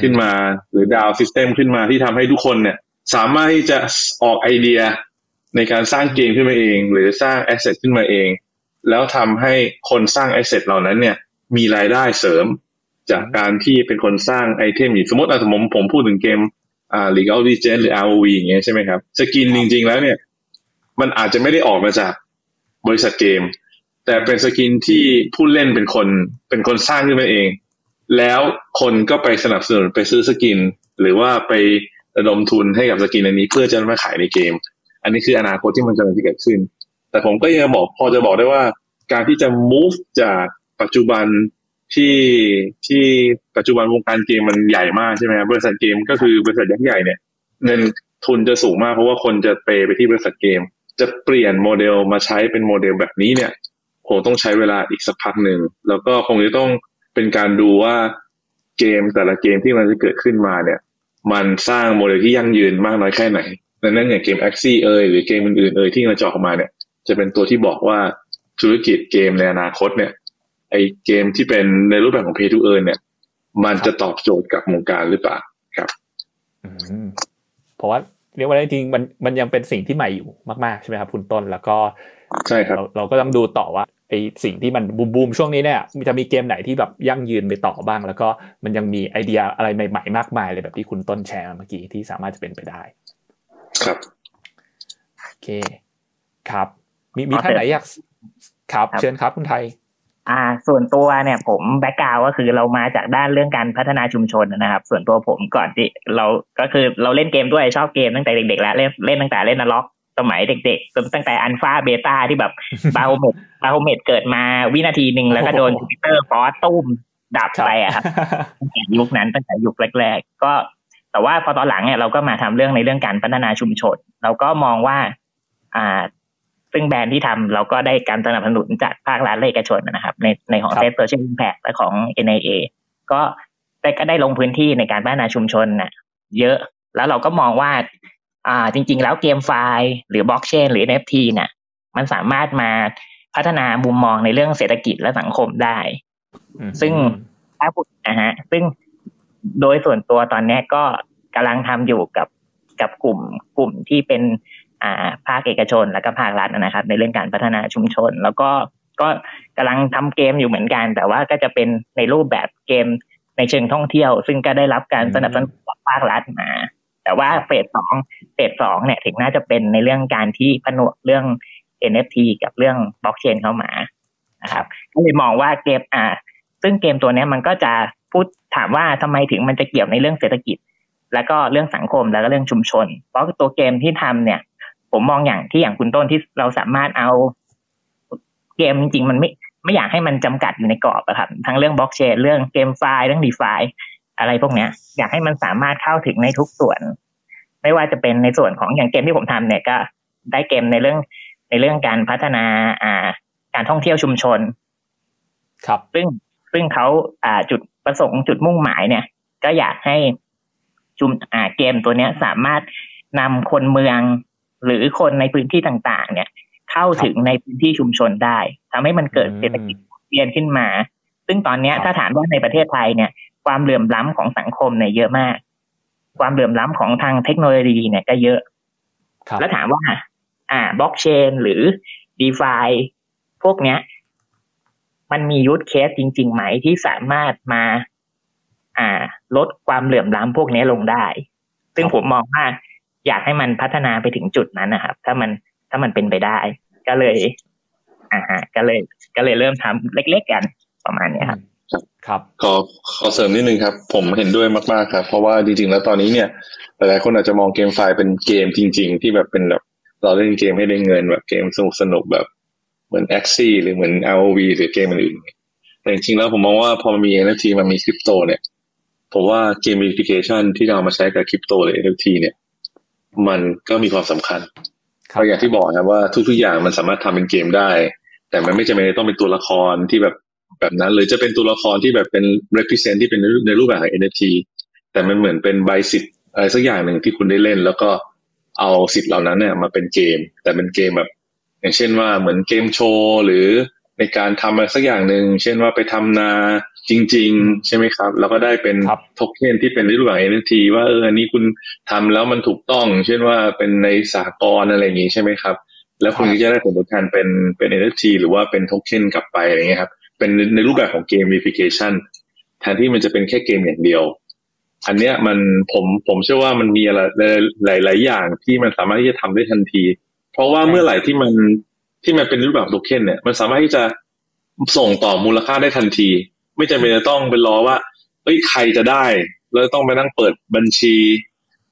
ขึ้นมาหรือ DAO system ขึ้นมาที่ทำให้ทุกคนเนี่ย สามารถที่จะออกไอเดีย ในการสร้างเกมขึ้นมาเอง หรือสร้าง asset ขึ้นมาเอง แล้วทำให้คนสร้าง asset เหล่านั้นเนี่ย มีรายได้เสริม จากการที่เป็นคนสร้าง item อยู่สมมติอะสมมติผมพูดถึงเกมอ่า League of Legends หรือ ROV อย่างเงี้ยใช่ไหมครับ skin จริง ๆ แล้วเนี่ย มันอาจจะไม่ได้ออกมาจากบริษัทเกม แต่เป็น skin ที่ผู้เล่นเป็นคนเป็นคนสร้างขึ้นมาเอง แล้วคนก็ไปสนับสนุนไปซื้อ skin หรือว่าไประดมทุนให้กับ skin อันนี้เพื่อจะมาขายในเกม อันนี้คืออนาคตที่มันกำลังจะเกิดขึ้น แต่ผมก็ยังบอกพอจะบอกได้ว่า การที่จะ move จากปัจจุบันที่ที่ปัจจุบันวงการเกมมันใหญ่มากใช่ไหมครับบริษัทเกมก็คือบริษัทยักษ์ใหญ่เนี่ยเงินทุนจะสูงมากเพราะว่าคนจะเปไปที่บริษัทเกม จะเปลี่ยนโมเดลมาใช้เป็นโมเดลแบบนี้เนี่ยคงต้องใช้เวลาอีกสักพักหนึ่ง แล้วก็คงจะต้องเป็นการดูว่าเกมแต่ละเกมที่มันจะเกิดขึ้นมาเนี่ย มันสร้างโมเดลที่ยั่งยืนมากน้อยแค่ไหน ดังนั้นอย่างเกม a x ซี่เอยหรือเกมอื่นๆเอยที่มันจะออกมาเนี่ย จะเป็นตัวที่บอกว่าธุรกิจเกมในอนาคตเนี่ย ไอเกมที่เป็นในรูปแบบของ pay to earn เนี่ย มันจะตอบโจทย์กับวงการหรือเปล่าครับอืมเพราะว่าเรียกว่าจริงๆมันมันยังเป็นสิ่งที่ใหม่อยู่มากๆใช่ไหมครับคุณต้นแล้วก็ใช่ครับเราเราก็ต้องดูต่อว่าไอสิ่งที่มันบูมบูมช่วงนี้เนี่ยมันจะมีเกมไหนที่แบบยั่งยืนไปต่อบ้าง แล้วก็มันยังมีไอเดียอะไรใหม่ ๆ มากมายเลยแบบที่คุณต้นแชร์มาเมื่อกี้ที่สามารถจะเป็นไปได้ ครับโอเคครับ มีมีท่านไหนอยากครับครับเชิญครับคุณไทย อ่า ส่วนตัวเนี่ย ผม background ก็คือเรามาจากด้านเรื่องการพัฒนาชุมชนนะครับ ส่วนตัวผมก่อนที่เราก็คือเราเล่นเกมด้วยชอบเกมตั้งแต่เด็กๆแล้วเล่นเล่นตั้งแต่เล่น Ragnarokสมัยเด็กๆจนตั้งแต่อันฟาเบต้าที่แบบบาโฮเมดบาโฮเมดเกิดมาวินาทีหนึ่งแล้วก็โดนโอ้โหทวิตเตอร์ฟอสตุ้มดับไปอะครับตั้งแต่ยุคนั้นตั้งแต่ยุคแรกๆ ก็ แต่ว่าพอตอนหลังเนี่ยเราก็มาทำเรื่องในเรื่องการพัฒนาชุมชน เราก็มองว่า อ่า ซึ่งแบรนด์ที่ทำเราก็ได้การสนับสนุนจากภาครัฐและเอกชนนะครับ ในในของครับเซตโซเชียลอิมแพคและของ NIA ก็ได้ก็ได้ลงพื้นที่ในการพัฒนาชุมชนน่ะ เยอะแล้วเราก็มองว่า อ่า จริง ๆ แล้วเกมไฟล์หรือบล็อกเชนหรือ NFT เนี่ยมันสามารถมาพัฒนามุมมองในเรื่องเศรษฐกิจและสังคมได้อืมซึ่งถ้าพูดนะฮะ ซึ่ง โดยส่วนตัวตอนเนี้ยก็กำลังทำอยู่กับกับกลุ่มกลุ่มที่เป็นอ่าภาคเอกชนและก็ภาครัฐนะครับ ในเรื่องการพัฒนาชุมชน แล้วก็ก็กำลังทำเกมอยู่เหมือนกัน แต่ว่าก็จะเป็นในรูปแบบเกมในเชิงท่องเที่ยว ซึ่งก็ได้รับการสนับสนุนจากภาครัฐมา แต่ว่าเฟสสองเฟสสองเนี่ยถึงน่าจะเป็นในเรื่องการที่ผนวกเรื่อง NFT กับเรื่องบล็อกเชนเข้ามานะครับก็เลยมองว่าเกมอ่า ซึ่งเกมตัวเนี้ยมันก็จะพูด ถามว่าทำไมถึงมันจะเกี่ยวในเรื่องเศรษฐกิจ แล้วก็เรื่องสังคมแล้วก็เรื่องชุมชน เพราะตัวเกมที่ทำเนี่ย ผมมองอย่างที่อย่างคุณต้นที่เราสามารถเอาเกมจริงๆมันไม่ไม่อยากให้มันจำกัดอยู่ในกรอบอะครับทั้งเรื่องบล็อกเชนเรื่องเกมไฟล์เรื่องดีฟาอะไรพวกเนี้ย อยากให้มันสามารถเข้าถึงในทุกส่วน ไม่ว่าจะเป็นในส่วนของอย่างเกมที่ผมทำเนี่ยก็ได้เกมในเรื่องในเรื่องการพัฒนาอ่าการท่องเที่ยวชุมชน ครับ ซึ่งซึ่งเขาอ่าจุด ประสงค์จุดมุ่งหมายเนี่ย ก็อยากให้ชุมอ่าเกมตัวเนี้ยสามารถนำคนเมืองหรือคนในพื้นที่ต่างๆ เนี่ย เข้าถึงในพื้นที่ชุมชนได้ทำให้มันเกิดอืมเศรษฐกิจหมุนเวียนขึ้นมา ซึ่งตอนเนี้ยครับถ้าถามว่าในประเทศไทยเนี่ย ความเหลื่อมล้ำของสังคมเนี่ยเยอะมาก ความเหลื่อมล้ำของทางเทคโนโลยีเนี่ยก็เยอะครับแล้วถามว่า อ่าบล็อกเชนหรือ d e f i พวกเนี้ย มันมียู e เคสจริง ๆ ไหมที่สามารถมา อ่า ลดความเหลื่อมล้ำพวกนี้ลงได้ ซึ่งผมมองว่าอยากให้มันพัฒนาไปถึงจุดนั้นนะครับ ถ้ามันถ้ามันเป็นไปได้ ก็เลย อ่าฮะ ก็เลย ก็เลยเริ่มทำเล็ก ๆ กันประมาณเนี้ยครับครับขอขอเสริมนิดนึงครับ ผมเห็นด้วยมากๆครับ เพราะว่าจริงๆ แล้วตอนนี้เนี่ยหลายๆคนอาจจะมองเกมไฟล์เป็นเกมจริง ๆ ที่แบบเป็นแบบเราเล่นเกมให้ได้เงินแบบเกมสนุกสนุกๆแบบเห มือน a x ซี่หรือเหมือน ROV หรือเกมอื่นๆแต่จริงๆแล้วผมมองว่าพอมันมี NFT มันมีคริปโตเนี่ยผมว่าเกม i ิ i ิ a t ชันที่เราเอามาใช้กับคริปโตหรือ NFT เนี่ยมันก็มีความสำคัญครับก็อย่างที่บอกครับว่าทุกๆอย่างมันสามารถทำเป็นเกมได้ แต่มันไม่จำเป็นต้องเป็นตัวละครที่แบบแบบนั้น หรือจะเป็นตัวละครที่แบบเป็น represent ที่เป็นในรูปในรูปแบบของ NFT แต่มันเหมือนเป็นใบสิทธิ์อะไรสักอย่างหนึ่งที่คุณได้เล่น แล้วก็เอาสิทธิ์เหล่านั้นเนี่ยมาเป็นเกม แต่เป็นเกมแบบ อย่างเช่นว่าเหมือนเกมโชว์หรือในการทำอะไรสักอย่างหนึ่งเช่นว่าไปทำนาจริง ๆ ใช่ไหมครับ แล้วก็ได้เป็นครับโทเค็นที่เป็นในรูปแบบ NFT ว่าเอออันนี้คุณทำแล้วมันถูกต้อง เช่นว่าเป็นในสากลอะไรอย่างนี้ใช่ไหมครับ แล้วคุณก็จะได้ผลตอบแทนเป็นเป็น NFT หรือว่าเป็นโทเค็นกลับไปอะไรเงี้ยครับ เป็นในรูปแบบของเกม verification แทนที่มันจะเป็นแค่เกมอย่างเดียว อันเนี้ยมันผมผมเชื่อว่ามันมีอะไรหลายหลายๆอย่างที่มันสามารถที่จะทำได้ทันที เพราะว่าเมื่อไหร่ที่มันที่มันเป็นรูปแบบโทเค็นเนี่ย มันสามารถที่จะส่งต่อมูลค่าได้ทันที ไม่จำเป็นจะต้องไปรอว่าเอ้ยใครจะได้ แล้วต้องไปนั่งเปิดบัญชี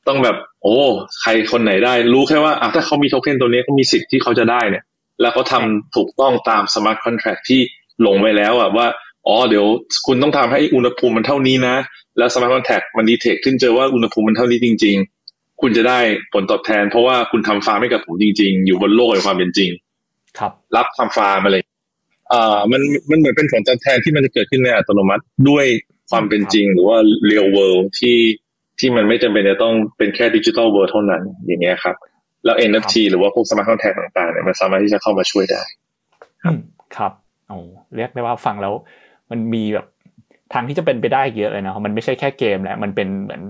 ต้องแบบ โอ้ใครคนไหนได้ รู้แค่ว่าอะถ้าเขามีโทเค็นตัวนี้เขามีสิทธิ์ที่เขาจะได้เนี่ย แล้วเขาทำถูกต้องตาม smart contract ที่ลงไว้แล้วอะว่าอ๋อเดี๋ยวคุณต้องทำให้อุณหภูมิมันเท่านี้นะ แล้ว smart contract มัน detect ขึ้นเจอว่าอุณหภูมิมันเท่านี้จริงๆ คุณจะได้ผลตอบแทน เพราะว่าคุณทำฟาร์มให้กับผมจริง ๆ อยู่บนโลกแห่งความเป็นจริง ครับ รับทำฟาร์มอะไรอ่ามันมันเหมือนเป็นผลตอบแทนที่มันจะเกิดขึ้นในอัตโนมัติด้วยความเป็นจริง หรือว่า real world ที่ที่มันไม่จำเป็นจะต้องเป็นแค่ digital world เท่านั้น อย่างเงี้ยครับ แล้ว NFT หรือว่าพวก smart contract ต่างๆเนี่ยมันสามารถที่จะเข้ามาช่วยได้อืมครับโอ้เรียกได้ว่าฟังแล้ว มันมีแบบทางที่จะเป็นไปได้เยอะเลยนะมันไม่ใช่แค่เกมแหละมันเป็นเหมือน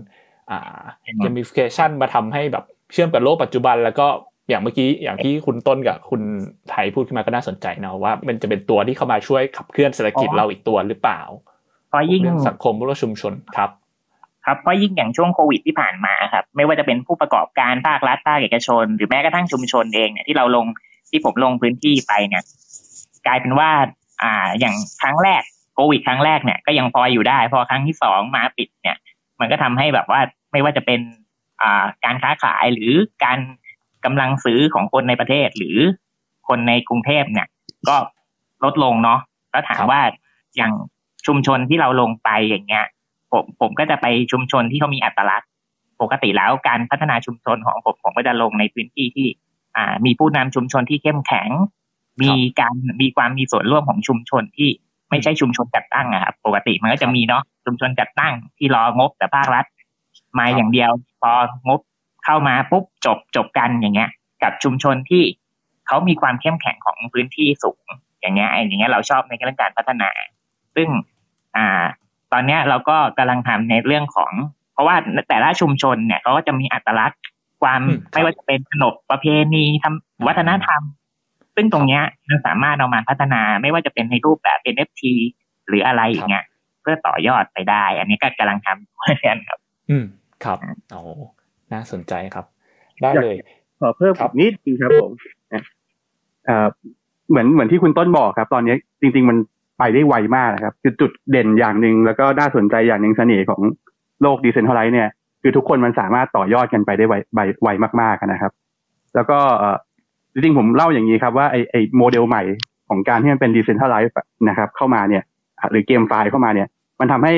อ่าเกมฟิเคชันมาทำให้แบบเชื่อมกับโลกปัจจุบัน แล้วก็อย่างเมื่อกี้อย่างที่คุณต้นกับคุณไทยพูดขึ้นมาก็น่าสนใจนะว่า มันจะเป็นตัวที่เข้ามาช่วยขับเคลื่อนเศรษฐกิจเราอีกตัวหรือเปล่าเพราะยิ่งสังคมและชุมชนครับ ครับเพราะยิ่งอย่างช่วงโควิดที่ผ่านมาครับ ไม่ว่าจะเป็นผู้ประกอบการภาครัฐภาคเอกชน หรือแม้กระทั่งชุมชนเองเนี่ยที่เราลงที่ผมลงพื้นที่ไปเนี่ยกลายเป็นว่า อ่าอย่างครั้งแรกโควิดครั้งแรกเนี่ยก็ยังพออยู่ได้ พอครั้งที่สองมาปิดเนี่ย มันก็ทำให้แบบว่า ไม่ว่าจะเป็นอ่าการค้าขายหรือการกำลังซื้อของคนในประเทศหรือคนในกรุงเทพเนี่ย ก็ลดลงเนาะแล้วถามว่าอย่างชุมชนที่เราลงไปอย่างเงี้ย ผมผมก็จะไปชุมชนที่เขามีอัตลักษณ์ ปกติแล้วการพัฒนาชุมชนของผมผมก็จะลงในพื้นที่ที่ อ่า มีผู้นำชุมชนที่เข้มแข็ง มีการมีความมีส่วนร่วมของชุมชนที่ไม่ใช่ชุมชนจัดตั้งอะครับปกติมันก็จะมีเนาะชุมชนจัดตั้งที่รองบแต่ภาครัฐ มาอย่างเดียว พองบเข้ามาปุ๊บจบจบกันอย่างเงี้ย กับชุมชนที่เขามีความเข้มแข็งของพื้นที่สูง อย่างเงี้ยอย่างเงี้ยเราชอบในเรื่องการพัฒนา ซึ่งอ่า ตอนเนี้ยเราก็กำลังทำในเรื่องของ เพราะว่าแต่ละชุมชนเนี่ยเขาก็จะมีอัตลักษณ์ความไม่ว่าจะเป็นขนบประเพณีทำวัฒนธรรม ซึ่งตรงเนี้ยมันสามารถเอามาพัฒนาไม่ว่าจะเป็นในรูปแบบ NFT หรืออะไรอย่างเงี้ยเพื่อต่อยอดไปได้ อันนี้ก็กำลังทำเหมือนกันครับ อืม ครับโอ้น่าสนใจครับ ได้เลยขอเพิ่มนิดนึงครับผมเอ่อเหมือนเหมือนที่คุณต้นบอกครับ ตอนนี้จริง ๆ มันไปได้ไวมากนะครับ คือจุดเด่นอย่างหนึ่งแล้วก็น่าสนใจอย่างหนึ่งเสน่ห์ของโลก decentralized เนี่ย คือทุกคนมันสามารถต่อยอดกันไปได้ไวไวมากๆนะครับ แล้วก็เอ่อจริงๆผมเล่าอย่างนี้ครับว่าไอไอโมเดลใหม่ของการที่มันเป็น decentralized นะครับ เข้ามาเนี่ย หรือ GameFi เข้ามาเนี่ย มันทำให้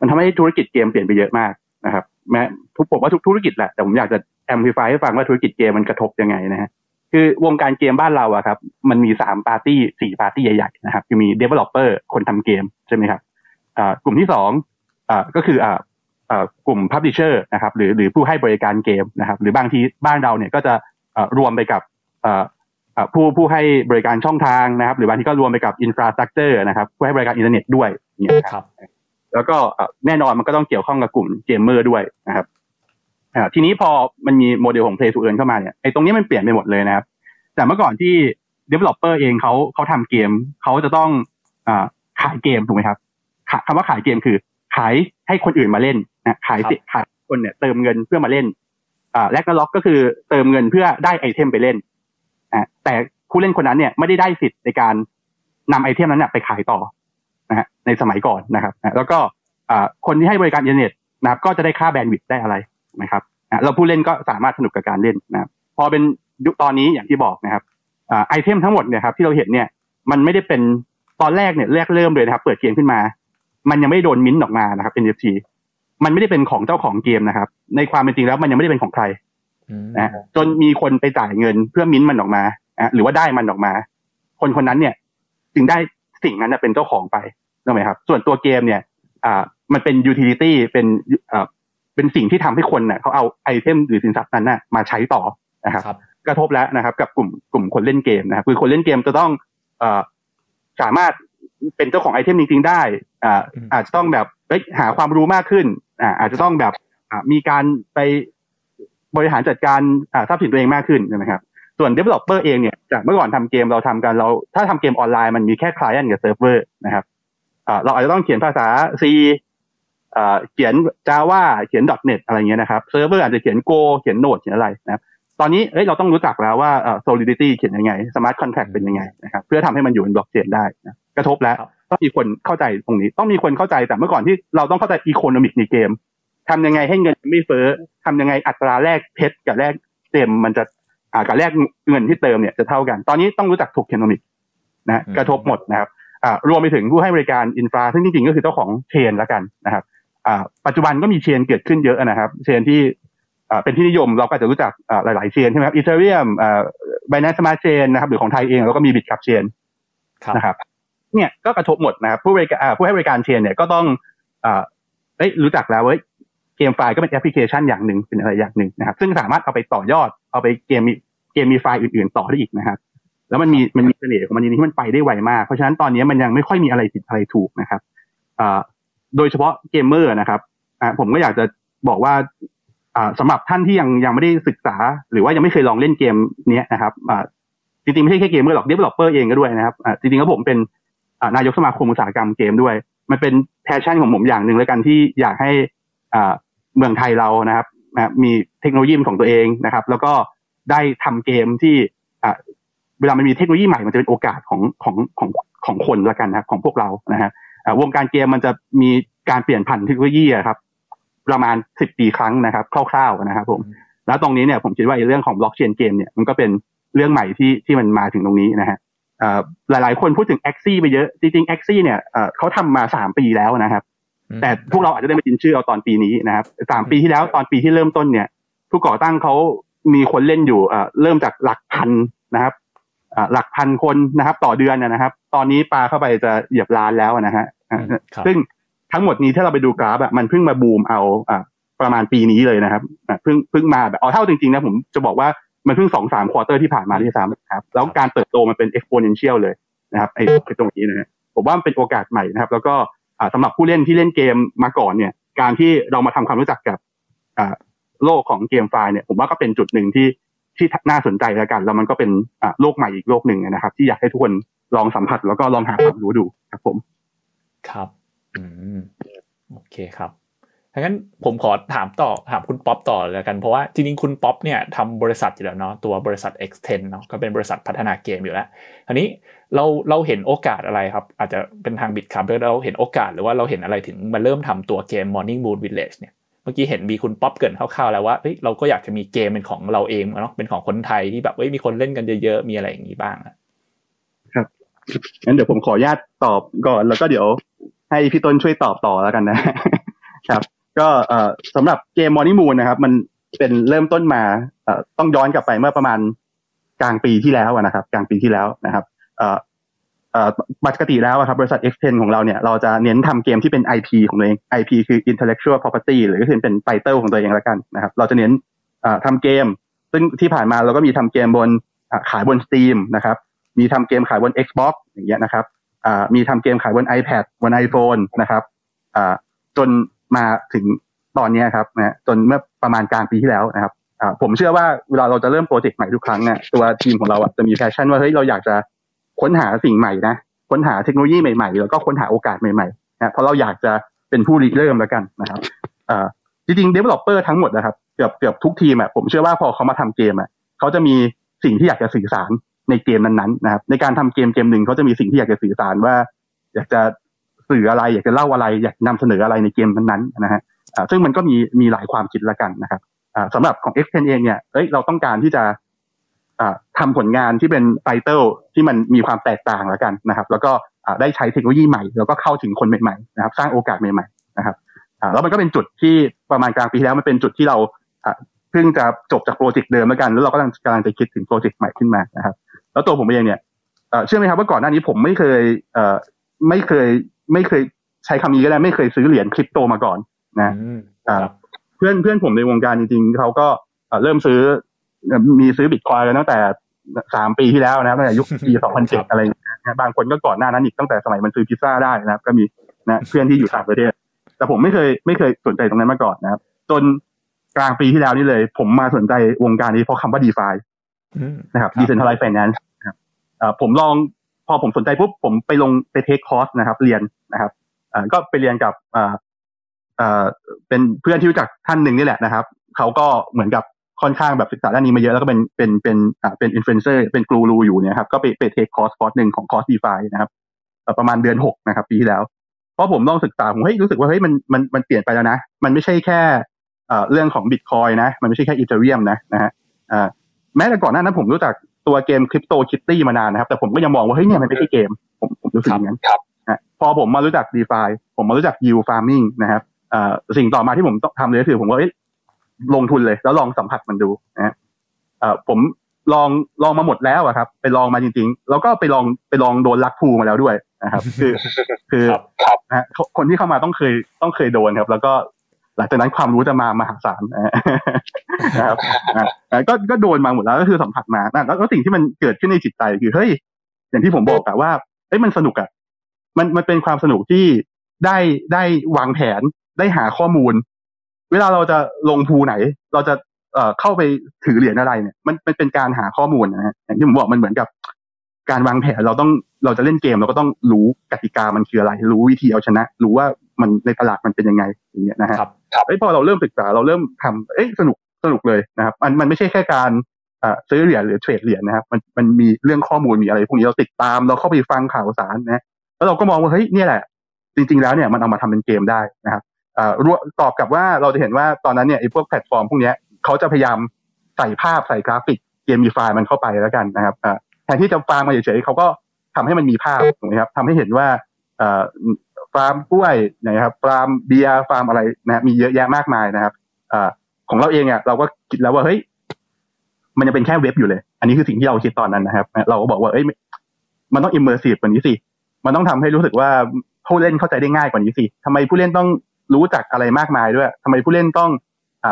มันทำให้ธุรกิจเกมเปลี่ยนไปเยอะมากนะครับ แม้ทุกผมว่าทุกธุรกิจแหละแต่ผมอยากจะ amplify ให้ฟังว่าธุรกิจเกมมันกระทบยังไงนะฮะคือวงการเกมบ้านเราอะครับ มันมีสามปาร์ตี้สี่ปาร์ตี้ใหญ่ๆนะครับคือมี developer คนทำเกมใช่ไหมครับอ่ากลุ่มที่สองอ่าก็คืออ่าอ่ากลุ่ม publisher นะครับหรือหรือผู้ให้บริการเกมนะครับ หรือบางทีบ้านเราเนี่ยก็จะอ่ารวมไปกับอ่าอ่าผู้ผู้ให้บริการช่องทางนะครับ หรือบางทีก็รวมไปกับ infrastructure นะครับผู้ให้บริการอินเทอร์เน็ตด้วยเนี่ยครับ แล้วก็แน่นอนมันก็ต้องเกี่ยวข้องกับกลุ่มเกมเมอร์ด้วยนะครับทีนี้พอมันมีโมเดลของ Play to Earn เข้ามาเนี่ยไอ้ตรงนี้มันเปลี่ยนไปหมดเลยนะครับ แต่เมื่อก่อนที่ developer เองเขาเขาทำเกมเขาจะต้องอขายเกมถูกไหมครับคำว่าขายเกมคือ ขายให้คนอื่นมาเล่นนะขายขายคนเนี่ยเติมเงินเพื่อมาเล่นอ่า Ragnarok ก็คือเติมเงินเพื่อได้ไอเทมไปเล่นอ่าแต่ผู้เล่นคนนั้นเนี่ยไม่ได้ได้สิทธิ์ในการนำไอเทมนั้นไปขายต่อ นะฮะในสมัยก่อนนะครับแล้วก็คนที่ให้บริการอินเทอร์เน็ตนะครับก็จะได้ค่า bandwidth ได้อะไรนะครับเราผู้เล่นก็สามารถสนุกกับการเล่นนะครับพอเป็นยุคตอนนี้อย่างที่บอกนะครับไอเทมทั้งหมดเนี่ยครับที่เราเห็นเนี่ยมันไม่ได้เป็นตอนแรกเนี่ยแรกเริ่มเลยนะครับ เปิดเกมขึ้นมา มันยังไม่โดนมิ้นออกมานะครับ NFT มันไม่ได้เป็นของเจ้าของเกมนะครับ ในความเป็นจริงแล้วมันยังไม่ได้เป็นของใครนะจนมีคนไปจ่ายเงินเพื่อมิ้นมันออกมาหรือว่าได้มันออกมา คนคนนั้นเนี่ย จึงได้ สิ่งนั้นเป็นเจ้าของไปถูกไหมครับ ส่วนตัวเกมเนี่ย อ่า มันเป็น utility เป็นอ่าเป็นสิ่งที่ทำให้คนเน่ยเขาเอาไอเทมหรือสินทรัพย์นั้นน่ะมาใช้ต่อนะครับกระทบแล้วนะครับ กับกลุ่มกลุ่มคนเล่นเกมนะครับคือคนเล่นเกมจะต้องเอ่อสามารถเป็นเจ้าของไอเทมจริงๆได้อ่าอาจจะต้องแบบหาความรู้มากขึ้นอ่าอาจจะต้องแบบอ่ามีการไปบริหารจัดการอ่าทรัพย์สินตัวเองมากขึ้นใช่ไหมครับ ส่วน developer เองเนี่ยจากเมื่อก่อนทำเกมเราทำกันเรา ถ้าทำเกมออนไลน์มันมีแค่ client กับ server นะครับเราอาจจะต้องเขียนภาษา C เขียน Java เขียน .NET อะไรเงี้ยนะครับเซิร์ฟเวอร์อาจจะเขียน Go เขียน Node เขียนอะไรนะครับตอนนี้เอ้ยเราต้องรู้จักแล้วว่า solidity เขียนยังไง smart contract เป็นยังไงนะครับเพื่อทำให้มันอยู่บนบล็อกเชนได้นะกระทบแล้วต้องมีคนเข้าใจตรงนี้ ต้องมีคนเข้าใจแต่เมื่อก่อนที่เราต้องเข้าใจ economic ในเกมทำยังไงให้เงินไม่เฟ้อทำยังไงอัตราแลกเพชรกับแลกเต็มมันจะ อ่ากับแลกเงินที่เติมเนี่ยจะเท่ากัน ตอนนี้ต้องรู้จัก tokenomic นะกระทบหมดนะครับอ่ารวมไปถึงผู้ให้บริการ infra ซึ่งจริงๆก็คือเจ้าของ chain ละกันนะครับอ่าปัจจุบันก็มี chain เกิดขึ้นเยอะนะครับ chain ที่อ่าเป็นที่นิยมเราก็จะรู้จักอ่าหลายๆ chain ใช่ไหมครับ Ethereum อ่า Binance Smart Chain นะครับหรือของไทยเองเราก็มี Bitkub Chain นะครับเนี่ยก็กระทบหมดนะครับผู้บริการผู้ให้บริการ chain เนี่ยก็ต้องอ่าเอ้ยรู้จักแล้วเว้ย GameFi ก็เป็นแอปพลิเคชันอย่างหนึ่งเป็นอะไรอย่างหนึ่งนะครับ ซึ่งสามารถเอาไปต่อยอด เอาไปเกมGameFi อื่นๆต่อได้อีกนะครับ แล้วมันมีมันมีเสน่ห์ของมันอย่างนี้ที่มันไปได้ไวมาก เพราะฉะนั้นตอนนี้มันยังไม่ค่อยมีอะไรผิดอะไรถูกนะครับโดยเฉพาะเกมเมอร์นะครับอ่าผมก็อยากจะบอกว่าอ่าสำหรับท่านที่ยังยังไม่ได้ศึกษา หรือว่ายังไม่เคยลองเล่นเกมเนี้ยนะครับอ่าจริงๆ ไม่ใช่แค่เกมเมอร์หรอก developer เองก็ด้วยนะครับอ่าจริงๆแล้วผมเป็นอ่านายกสมาคมอุตสาหกรรมเกมด้วย มันเป็น passion ของผมอย่างหนึ่งแล้วกันที่อยากให้อ่าเมืองไทยเรานะครับ มีเทคโนโลยีของตัวเองนะครับ แล้วก็ได้ทำเกมที่เวลามันมีเทคโนโลยีใหม่มันจะเป็นโอกาสของของของของคนละกันนะครับของพวกเรานะฮะวงการเกมมันจะมีการเปลี่ยนผ่านเทคโนโลยีครับ ประมาณสิบปีครั้งนะครับ คร่าวๆนะครับ ผม แล้วตรงนี้เนี่ยผมคิดว่าเรื่องของบล็อกเชนเกมเนี่ยมันก็เป็นเรื่องใหม่ที่ที่มันมาถึงตรงนี้นะฮะหลายๆคนพูดถึง a x ซี่ไปเยอะ จริงๆ a x ซี่เนี่ยเขาทำมาสามปีแล้วนะครับ แต่พวกเราอาจจะได้มายินชื่อเอาตอนปีนี้นะครับสามปีที่แล้วตอนปีที่เริ่มต้นเนี่ย ผู้ก่อตั้งเขามีคนเล่นอยู่เริ่มจากหลักพันนะครับหลักพันคนนะครับ ต่อเดือนนะครับ ตอนนี้ปลาเข้าไปจะเหยียบล้านแล้วนะฮะซึ่งทั้งหมดนี้ถ้าเราไปดูกราฟอะมันเพิ่งมาบูมเอาอ่าประมาณปีนี้เลยนะครับเพิ่งเพิ่งมาแบบเอาเท่าจริงๆนะผมจะบอกว่ามันเพิ่งสองสาม quarter ที่ผ่านมาด้วยซ้ำครับแล้วการเติบโตมันเป็น exponential เลยนะครับไอ้ตรงนี้นะฮะผมว่ามันเป็นโอกาสใหม่นะครับ แล้วก็ สำหรับผู้เล่นที่เล่นเกมมาก่อนเนี่ย การที่เรามาทำความรู้จักกับโลกของเกมไฟล์เนี่ย ผมว่าก็เป็นจุดหนึ่งที่ที่น่าสนใจแล้วกัน แล้วมันก็เป็นโลกใหม่อีกโลกหนึ่งนะครับ ที่อยากให้ทุกคนลองสัมผัสแล้วก็ลองหาความรู้ดูครับผม ครับ อืม โอเคครับ ถ้างั้นผมขอถามต่อถามคุณป๊อปต่อเลยกันเพราะว่าจริงๆคุณป๊อปเนี่ยทำบริษัทอยู่แล้วเนาะตัวบริษัท X10 เนาะก็เป็นบริษัทพัฒนาเกมอยู่แล้วอันนี้เราเราเห็นโอกาสอะไรครับ อาจจะเป็นทาง Bitkub เราเห็นโอกาสหรือว่าเราเห็นอะไรถึงมาเริ่มทำตัวเกม Morning Moon Village เนี่ยเมื่อกี้เห็นมีคุณป๊อปเกริ่นคร่าวๆแล้วว่าเฮ้ยเราก็อยากจะมีเกมเป็นของเราเองเนาะเป็นของคนไทยที่แบบเฮ้ยมีคนเล่นกันเยอะๆมีอะไรอย่างนี้บ้างครับงั้นเดี๋ยวผมขออนุญาตตอบก่อนแล้วก็เดี๋ยวให้พี่ต้นช่วยตอบต่อแล้วกันนะครับ ก็เอ่อสำหรับเกม Morning Moon นะครับ มันเป็นเริ่มต้นมาเอ่อต้องย้อนกลับไปเมื่อประมาณกลางปีที่แล้วนะครับ กลางปีที่แล้วนะครับเอ่อเอ่อปกติแล้วครับบริษัท X10 ของเราเนี่ยเราจะเน้นทำเกมที่เป็น IP ของตัวเอง IP คือ intellectual property หรือก็คือเป็นไตเติลของตัวเองแล้วกันนะครับ เราจะเน้นทำเกม ซึ่งที่ผ่านมาเราก็มีทำเกมบนขายบน Steam นะครับ มีทำเกมขายบน Xbox อย่างเงี้ยนะครับมีทำเกมขายบน iPad บน iPhone นะครับจน มาถึงตอนนี้ครับนะจนเมื่อประมาณกลางปีที่แล้วนะครับผมเชื่อว่าเวลาเราจะเริ่มโปรเจกต์ใหม่ทุกครั้งเนี่ยตัวทีมของเราจะมี passion ว่าเฮ้ยเราอยากจะค้นหาสิ่งใหม่นะค้นหาเทคโนโลยีใหม่ๆ แล้วก็ค้นหาโอกาสใหม่ๆนะเพราะเราอยากจะเป็นผู้ริเริ่มแล้วกันนะครับจริงๆ developer ทั้งหมดนะครับเกือบเกือบทุกทีมอะผมเชื่อว่าพอเขามาทำเกมอะเขาจะมีสิ่งที่อยากจะสื่อสารในเกมนั้นๆนะครับในการทำเกมเกมหนึ่งเขาจะมีสิ่งที่อยากจะสื่อสารว่า อยากจะ สื่ออะไร อยากจะเล่าอะไร อยากนำเสนออะไรในเกมนั้นๆนะฮะซึ่งมันก็มีมีหลายความคิดละกันนะครับสำหรับของ X10 เองเนี่ยเอ้ยเราต้องการที่จะทำผลงานที่เป็นไตเติลที่มันมีความแตกต่างล้วกันนะครับ แล้วก็ได้ใช้เทคโนโลยีใหม่ แล้วก็เข้าถึงคนใหม่ๆนะครับสร้างโอกาสใหม่ๆนะครับแล้วมันก็เป็นจุดที่ประมาณกลางปีแล้วมันเป็นจุดที่เราเพิ่งจะจบจากโปรเจกต์เดิมแล้วกัน แล้วเราก็กำลังกำลังจะคิดถึงโปรเจกต์ใหม่ขึ้นมานะครับ แล้วตัวผมเองเนี่ยเชื่อไหมครับว่าก่อนหน้านี้ผมไม่เคยไม่เคย ไม่เคยใช้คำนี้ก็ได้ไม่เคยซื้อเหรียญคริปโตมาก่อนนะเพื่อนเพื่อนผมในวงการจริงๆเขาก็เริ่มซื้อมีซื้อบิตคอยกันตั้งแต่สามปีที่แล้วนะครับตั้งแต่ยุคปีสองพันเจ็ดอะไรนะบางคนก็ก่อนหน้านั้นอีกตั้งแต่สมัยมันซื้อพิซซ่าได้นะครับ ก็มีนะเพื่อนที่อยู่ต่างประเทศ แต่ผมไม่เคยไม่เคยสนใจตรงนั้นมาก่อนนะครับ จนกลางปีที่แล้วนี่เลย ผมมาสนใจวงการนี้เพราะคำว่าดีฟานะครับ decentralized finance นะครับผมลองพ อผมสนใจปุ๊บผมไปลงไป take คอร์สนะครับ เรียนนะครับก็ไปเรียนกับเป็นเพื่อนที่รู้จักท่านหนึ่งนี่แหละนะครับเขาก็เหมือนกับค่อนข้างแบบศึกษาด้านนี้มาเยอะแล้วก็เป็นเป็นเป็นอ่าเป็นอินฟลูเอนเซอร์เป็นกูรูอยู่เนี่ยครับก็ไปไป take คอร์สคอร์สหนึ่งของคอร์ส DeFi นะครับประมาณเดือนหกนะครับปีที่แล้วเพราะผมลองศึกษาผมเฮ้ยรู้สึกว่าเฮ้ยมันมันมันเปลี่ยนไปแล้วนะ มันไม่ใช่แค่เรื่องของบิตคอยนะ มันไม่ใช่แค่ Ethereum นะนะฮะแม้แต่ก่อนหน้านั้นผมรู้จัก ตัวเกม CryptoKitties มานานนะครับ แต่ผมก็ยังมองว่าเฮ้ยเนี่ยมันไม่ใช่เกม ผมผมรู้สึกอย่างนั้นครับพอผมมารู้จัก d e f าผมมารู้จัก yield farming นะครับสิ่งต่อมาที่ผมต้องทำเลยคือผมว่าลงทุนเลย แล้วลองสัมผัสมันดูนะผมลองลองมาหมดแล้วครับ ไปลองมาจริง ๆ แล้วก็ไปลองไปลองโดน rug pull มาแล้วด้วยนะครับ คือคือนะคนที่เข้ามาต้องเคยต้องเคยโดนครับ แล้วก็ หลังจากนั้นความรู้จะมามหาศาลนะครับก็ก็โดนมาหมดแล้วก็คือสัมผัสมาแล้วสิ่งที่มันเกิดขึ้นในจิตใจคือเฮ้ยอย่างที่ผมบอกอะว่าเอ้ยมันสนุกอะมันมันเป็นความสนุกที่ได้ได้วางแผนได้หาข้อมูล เวลาเราจะลงภูไหน เราจะเอ่อเข้าไปถือเหรียญอะไรเนี่ยมันมันเป็นการหาข้อมูลนะฮะอย่างที่ผมบอกมันเหมือนกับ การวางแผนเราต้องเราจะเล่นเกมเราก็ต้องรู้กติกามันคืออะไร รู้วิธีเอาชนะ รู้ว่า มันในตลาดมันเป็นยังไงอย่างเงี้ยนะฮะครับไอ้ยพอเราเริ่มศึกษาเราเริ่มทำเอ้ยสนุกสนุกเลยนะครับ มันมันไม่ใช่แค่การอ่าซื้อเหรียญหรือเทรดเหรียญนะครับ มันมันมีเรื่องข้อมูลมีอะไรพวกนี้เราติดตามเราเข้าไปฟังข่าวสารนะแล้วเราก็มองว่าเฮ้ยเนี่ยแหละ จริง ๆ แล้วเนี่ยมันเอามาทำเป็นเกมได้นะครับอ่ารวตอบกับว่าเราจะเห็นว่าตอนนั้นเนี่ยไอ้พวกแพลตฟอร์มพวกเนี้ยเขาจะพยายามใส่ภาพใส่กราฟิก gamify มันเข้าไปแล้วกันนะครับอ่าแทนที่จะฟาร์มมาเฉยๆเขาก็ทำให้มันมีภาพถูกไหมครับทำให้เห็นว่าเอ่อ ฟาร์มกล้วยนะครับฟาร์มเบียร์ฟาร์มอะไรนะมีเยอะแยะมากมายนะครับอของเราเองอะเราก็คิดแล้วว่าเฮ้ยมันยังเป็นแค่เว็บอยู่เลย อันนี้คือสิ่งที่เราคิดตอนนั้นนะครับ เราก็บอกว่าเอ้ยมันต้อง immersive กว่านี้สิมันต้องทำให้รู้สึกว่าผู้เล่นเข้าใจได้ง่ายกว่านี้สิทำไมผู้เล่นต้องรู้จักอะไรมากมายด้วยทำไมผู้เล่นต้องอ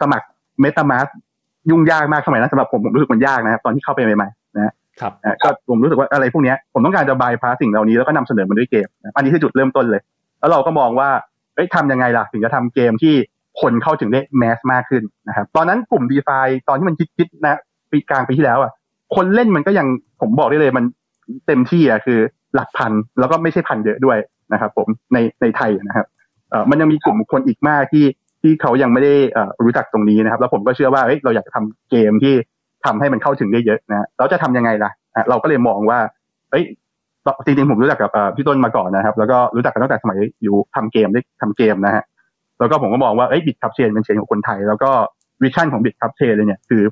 สมัครเมตามาสยุ่งยากมากสมัยนั้นสำหรับผมผมรู้สึกมันยากนะครับ ตอนที่เข้าไปใหม่ๆนะ ครับก็ผมรู้สึกว่าอะไรพวกนี้ผมต้องการจะบายพาสิ่งเหล่านี้แล้วก็นำเสนอมันด้วยเกม อันนี้คือจุดเริ่มต้นเลย แล้วเราก็มองว่าเอ้ยทำยังไงล่ะถึงจะทำเกมที่คนเข้าถึงได้แมสมากขึ้นนะครับตอนนั้นกลุ่มดีฟาตอนที่มันคิดๆนะปีกลางปีที่แล้วอะคนเล่นมันก็ยังผมบอกได้เลยมันเต็มที่อะคือหลักพันแล้วก็ไม่ใช่พันเยอะด้วยนะครับ ผมในในไทยนะครับเออมันยังมีกลุ่มคนอีกมากที่ที่เขายังไม่ได้อ่อรู้จักตรงนี้นะครับ แล้วผมก็เชื่อว่าเอ้ยเราอยากจะทำเกมที่ ทำให้มันเข้าถึงได้เยอะนะเราจะทำยังไงล่ะเราก็เลยมองว่าเอ้ยจริงๆผมรู้จักกับพี่ต้นมาก่อนนะครับ แล้วก็รู้จักกันตั้งแต่สมัยอยู่ทำเกมได้ทำเกมนะฮะแล้วก็ผมก็มองว่าเอ้ย Bitkub Chain เป็น chain ของคนไทย แล้วก็ vision ของ Bitkub Chain เลยเนี่ยคือ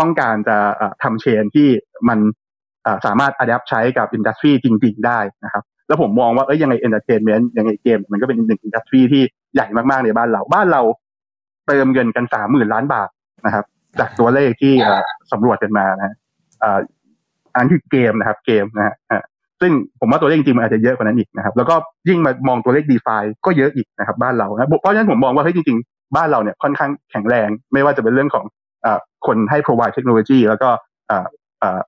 ต้องการจะเอ่อทำ chain ที่มันสามารถ adapt ใช้กับ industry จริง ๆ ได้นะครับ แล้วผมมองว่าเอ้ยยังไง entertainment ยังไงเกม มันก็เป็นหนึ่ง industry ที่ใหญ่มากๆในบ้านเราบ้านเราเติมเงินกันสามหมื่นล้านบาทนะครับ จากตัวเลขที่เอ่อสำรวจกันมานะฮะเอ่ออันนี้คือเกมนะครับ เกมนะฮะอ่าซึ่งผมว่าตัวเลขจริงๆมันอาจจะเยอะกว่านั้นอีกนะครับ แล้วก็ยิ่งมามองตัวเลข d e f i ก็เยอะอีกนะครับ บ้านเรานะเพราะฉะนั้นผมมองว่าเฮ้ยจริงๆ บ้านเราเนี่ยค่อนข้างแข็งแรง ไม่ว่าจะเป็นเรื่องของเอ่อคนให้ provide เทคโนโลยีแล้วก็เอ่อเอ่อ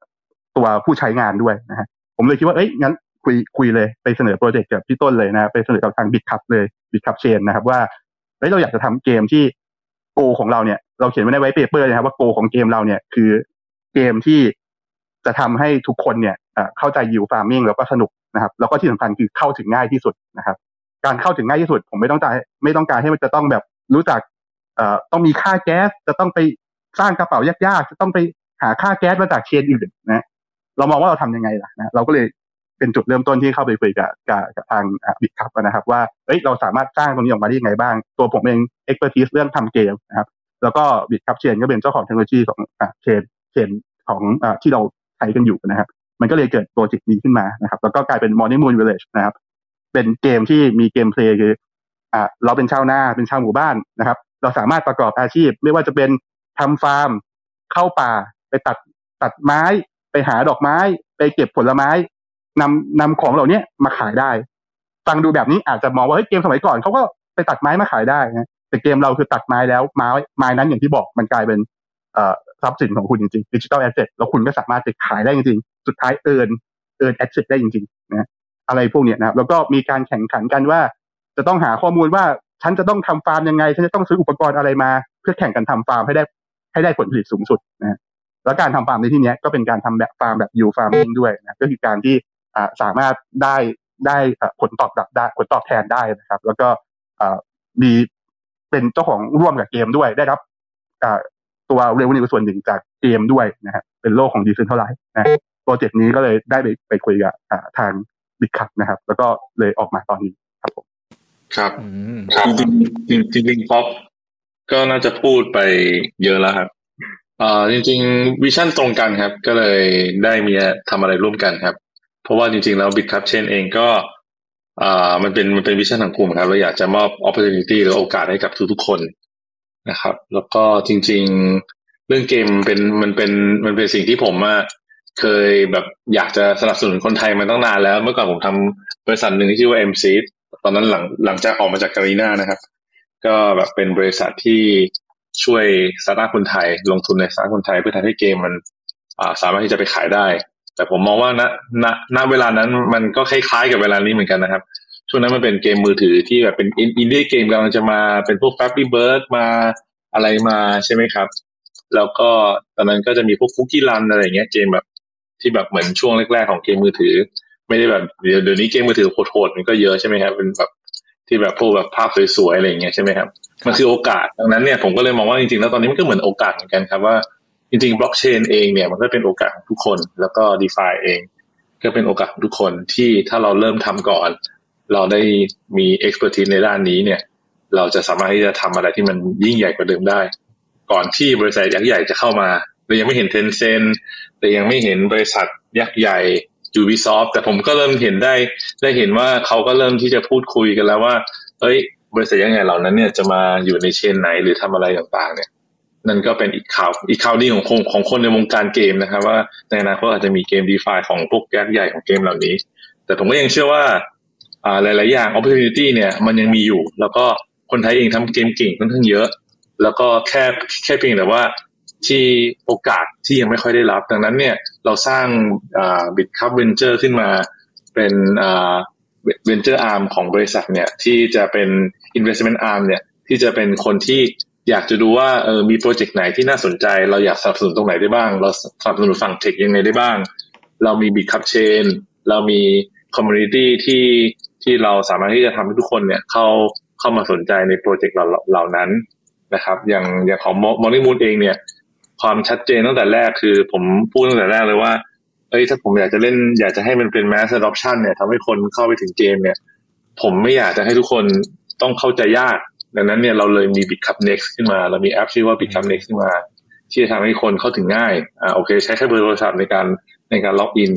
ตัวผู้ใช้งานด้วยนะฮะผมเลยคิดว่าเอ้ยงั้นคุยคุยเลยไปเสนอโปรเจกต์กับพี่ต้นเลยนะไปเสนอกับทาง Bitkub เลย Bitkub Chain นะครับว่าเฮ้ยเราอยากจะทำเกมที่ goal ของเราเนี่ย เราเขียนไว้ใน white paper นะครับว่า goal ของเกมเราเนี่ยคือเกมที่จะทำให้ทุกคนเนี่ยเข้าใจ yield farming แล้วก็สนุกนะครับ แล้วก็ที่สำคัญคือเข้าถึงง่ายที่สุดนะครับ การเข้าถึงง่ายที่สุด ผมไม่ต้องการไม่ต้องการให้มันจะต้องแบบรู้จักเอ่อต้องมีค่าแก๊สจะต้องไปสร้างกระเป๋ายากๆจะต้องไปหาค่าแก๊สมาจาก chain อื่นนะเรามองว่าเราทำยังไงล่ะนะเราก็เลยเป็นจุดเริ่มต้นที่เข้าไปคุยกับกับกับทาง Bitkub นะครับ ว่าเอ้ยเราสามารถสร้างตรงนี้ออกมาได้ยังไงบ้าง ตัวผมเอง expert เรื่องทำเกมนะครับ แล้วก็ Bitkub Chain ก็เป็นเจ้าของเทคโนโลยีของ chain chain ของอที่เราใช้กันอยู่นะครับ มันก็เลยเกิดโปรเจกต์นี้ขึ้นมานะครับ แล้วก็กลายเป็น Morning Moon Village นะครับ เป็นเกมที่มี gameplay คืออ่าเราเป็นชาวนาเป็นชาวหมู่บ้านนะครับ เราสามารถประกอบอาชีพ ไม่ว่าจะเป็นทำฟาร์ม เข้าป่าไปตัดตัดไม้ ไปหาดอกไม้ ไปเก็บผลไม้นำนำของเหล่านี้มาขายได้ ฟังดูแบบนี้อาจจะมองว่าเฮ้ยเกมสมัยก่อนเขาก็ไปตัดไม้มาขายได้นะ แต่เกมเราคือตัดไม้แล้วไม้ไม้นั้นอย่างที่บอกมันกลายเป็นทรัพย์สินของคุณจริงๆ digital asset แล้วคุณก็สามารถไปขายได้จริงๆ สุดท้าย earn earn asset ได้จริงๆนะอะไรพวกเนี้ยนะครับแล้วก็มีการแข่งขันกันว่า จะต้องหาข้อมูลว่าฉันจะต้องทำฟาร์มยังไง ฉันจะต้องซื้ออุปกรณ์อะไรมา เพื่อแข่งกันทำฟาร์มให้ได้ให้ได้ผลผลิตสูงสุดนะแล้วการทำฟาร์มในที่นี้ก็เป็นการทำแบบฟาร์มแบบ yield farming ด้วยนะก็คือการที่สามารถได้ได้ผลตอบรับได้ผลตอบแทนได้นะครับ แล้วก็มี เป็นเจ้าของร่วมกับเกมด้วยได้รับอ่าตัว revenue ส่วนหนึ่งจากเกมด้วยนะฮะเป็นโลกของ decentralizedนะโปรเจกต์นี้ก็เลยได้ไปไปคุยกับอ่าทาง Bitkub นะครับ แล้วก็เลยออกมาตอนนี้ครับผมครับอืมจริงจริงจริงจริงป๊อปก็น่าจะพูดไปเยอะแล้วครับเอ่อจริง ๆ vision ตรงกันครับ ก็เลยได้มีทำอะไรร่วมกันครับ เพราะว่าจริง ๆ แล้ว Bitkub Chain เองก็ อ่ามันเป็นมันเป็น vision ของกลุ่มครับเราอยากจะมอบ opportunity หรือโอกาสให้กับทุกๆคนนะครับ แล้วก็จริง ๆ เรื่องเกมเป็นมันเป็นมันเป็นสิ่งที่ผมอะเคยแบบอยากจะสนับสนุนคนไทยมาตั้งนานแล้ว เมื่อก่อนผมทำบริษัทหนึ่งที่ชื่อว่า MC ตอนนั้นหลังหลังจากออกมาจากการีนานะครับ ก็แบบเป็นบริษัทที่ช่วยสตาร์ทคนไทย ลงทุนในสตาร์ทคนไทยเพื่อทำให้เกมมันสามารถที่จะไปขายได้ แต่ผมมองว่าณณณเวลานั้นมันก็คล้ายๆกับเวลานี้เหมือนกันนะครับ ช่วงนั้นมันเป็นเกมมือถือที่แบบเป็นอินดี้เกมกำลังจะมาเป็นพวก Flappy Bird มาอะไรมาใช่ไหมครับ แล้วก็ตอนนั้นก็จะมีพวกคุกกี้รันอะไรเงี้ยเกมแบบที่แบบเหมือนช่วงแรกๆของเกมมือถือ ไม่ได้แบบเดี๋ยวเดี๋ยวนี้เกมมือถือโหดๆมันก็เยอะใช่ไหมครับเป็นแบบที่แบบพวกแบบภาพสวยๆอะไรอย่างเงี้ยใช่ไหมครับมันคือโอกาสดังนั้นเนี่ยผมก็เลยมองว่าจริงๆแล้วตอนนี้มันก็เหมือนโอกาสเหมือนกันครับว่า จริงๆบล็อกเชนเองเนี่ยมันก็เป็นโอกาสของทุกคน แล้วก็ดีฟาเอง ก็เป็นโอกาสของทุกคนที่ถ้าเราเริ่มทำก่อน เราได้มี expertise ในด้านนี้เนี่ย เราจะสามารถที่จะทำอะไรที่มันยิ่งใหญ่กว่าเดิมได้ ก่อนที่บริษัทยักษ์ใหญ่จะเข้ามาเรายังไม่เห็นเทนเซนเรายังไม่เห็นบริษัทยักษ์ใหญ่ Ubisoft แต่ผมก็เริ่มเห็นได้ได้เห็นว่าเขาก็เริ่มที่จะพูดคุยกันแล้วว่าเอ้ย บริษัทยักษ์ใหญ่เหล่านั้นเนี่ยจะมาอยู่ในเชนไหนหรือทำอะไรต่างๆเนี่ย นั่นก็เป็นอีกข่าวอีกข่าวดีของของคนในวงการเกมนะครับ ว่าในอนาคตอาจจะมีเกมดีฟาของพวกยักษ์ใหญ่ของเกมเหล่านี้ แต่ผมก็ยังเชื่อว่าอ่าหลาย ๆ อย่าง opportunity เนี่ยมันยังมีอยู่ แล้วก็คนไทยเองทำเกมเก่งค่อนข้างเยอะ แล้วก็แค่แค่เพียงแต่ว่าที่โอกาสที่ยังไม่ค่อยได้รับ ดังนั้นเนี่ยเราสร้าง Bitkub Ventures ขึ้นมาเป็น venture arm ของบริษัทเนี่ยที่จะเป็น investment arm เนี่ยที่จะเป็นคนที่ อยากจะดูว่าเออมีโปรเจกต์ไหนที่น่าสนใจ เราอยากสนับสนุนตรงไหนได้บ้าง เราสนับสนุนฝั่ง tech ยังไงได้บ้าง เรามี Bitkub Chain เรามี community ที่ที่เราสามารถที่จะทำให้ทุกคนเนี่ยเข้าเข้ามาสนใจในโปรเจกต์เหล่าเหล่านั้นนะครับ อย่างอย่างของ Morning Moon เองเนี่ย ความชัดเจนตั้งแต่แรกคือ ผมพูดตั้งแต่แรกเลยว่าเอ้ยถ้าผมอยากจะเล่นอยากจะให้มันเป็น mass adoption เนี่ยทำให้คนเข้าไปถึงเกมเนี่ย ผมไม่อยากจะให้ทุกคนต้องเข้าใจยาก ดังนั้นเนี่ยเราเลยมี Bitkub Next ขึ้นมา เรามีแอปชื่อว่า Bitkub Next ขึ้นมา ที่จะทำให้คนเข้าถึงง่ายอ่าโอเค ใช้แค่เบอร์โทรศัพท์ในการในการล็อกอิน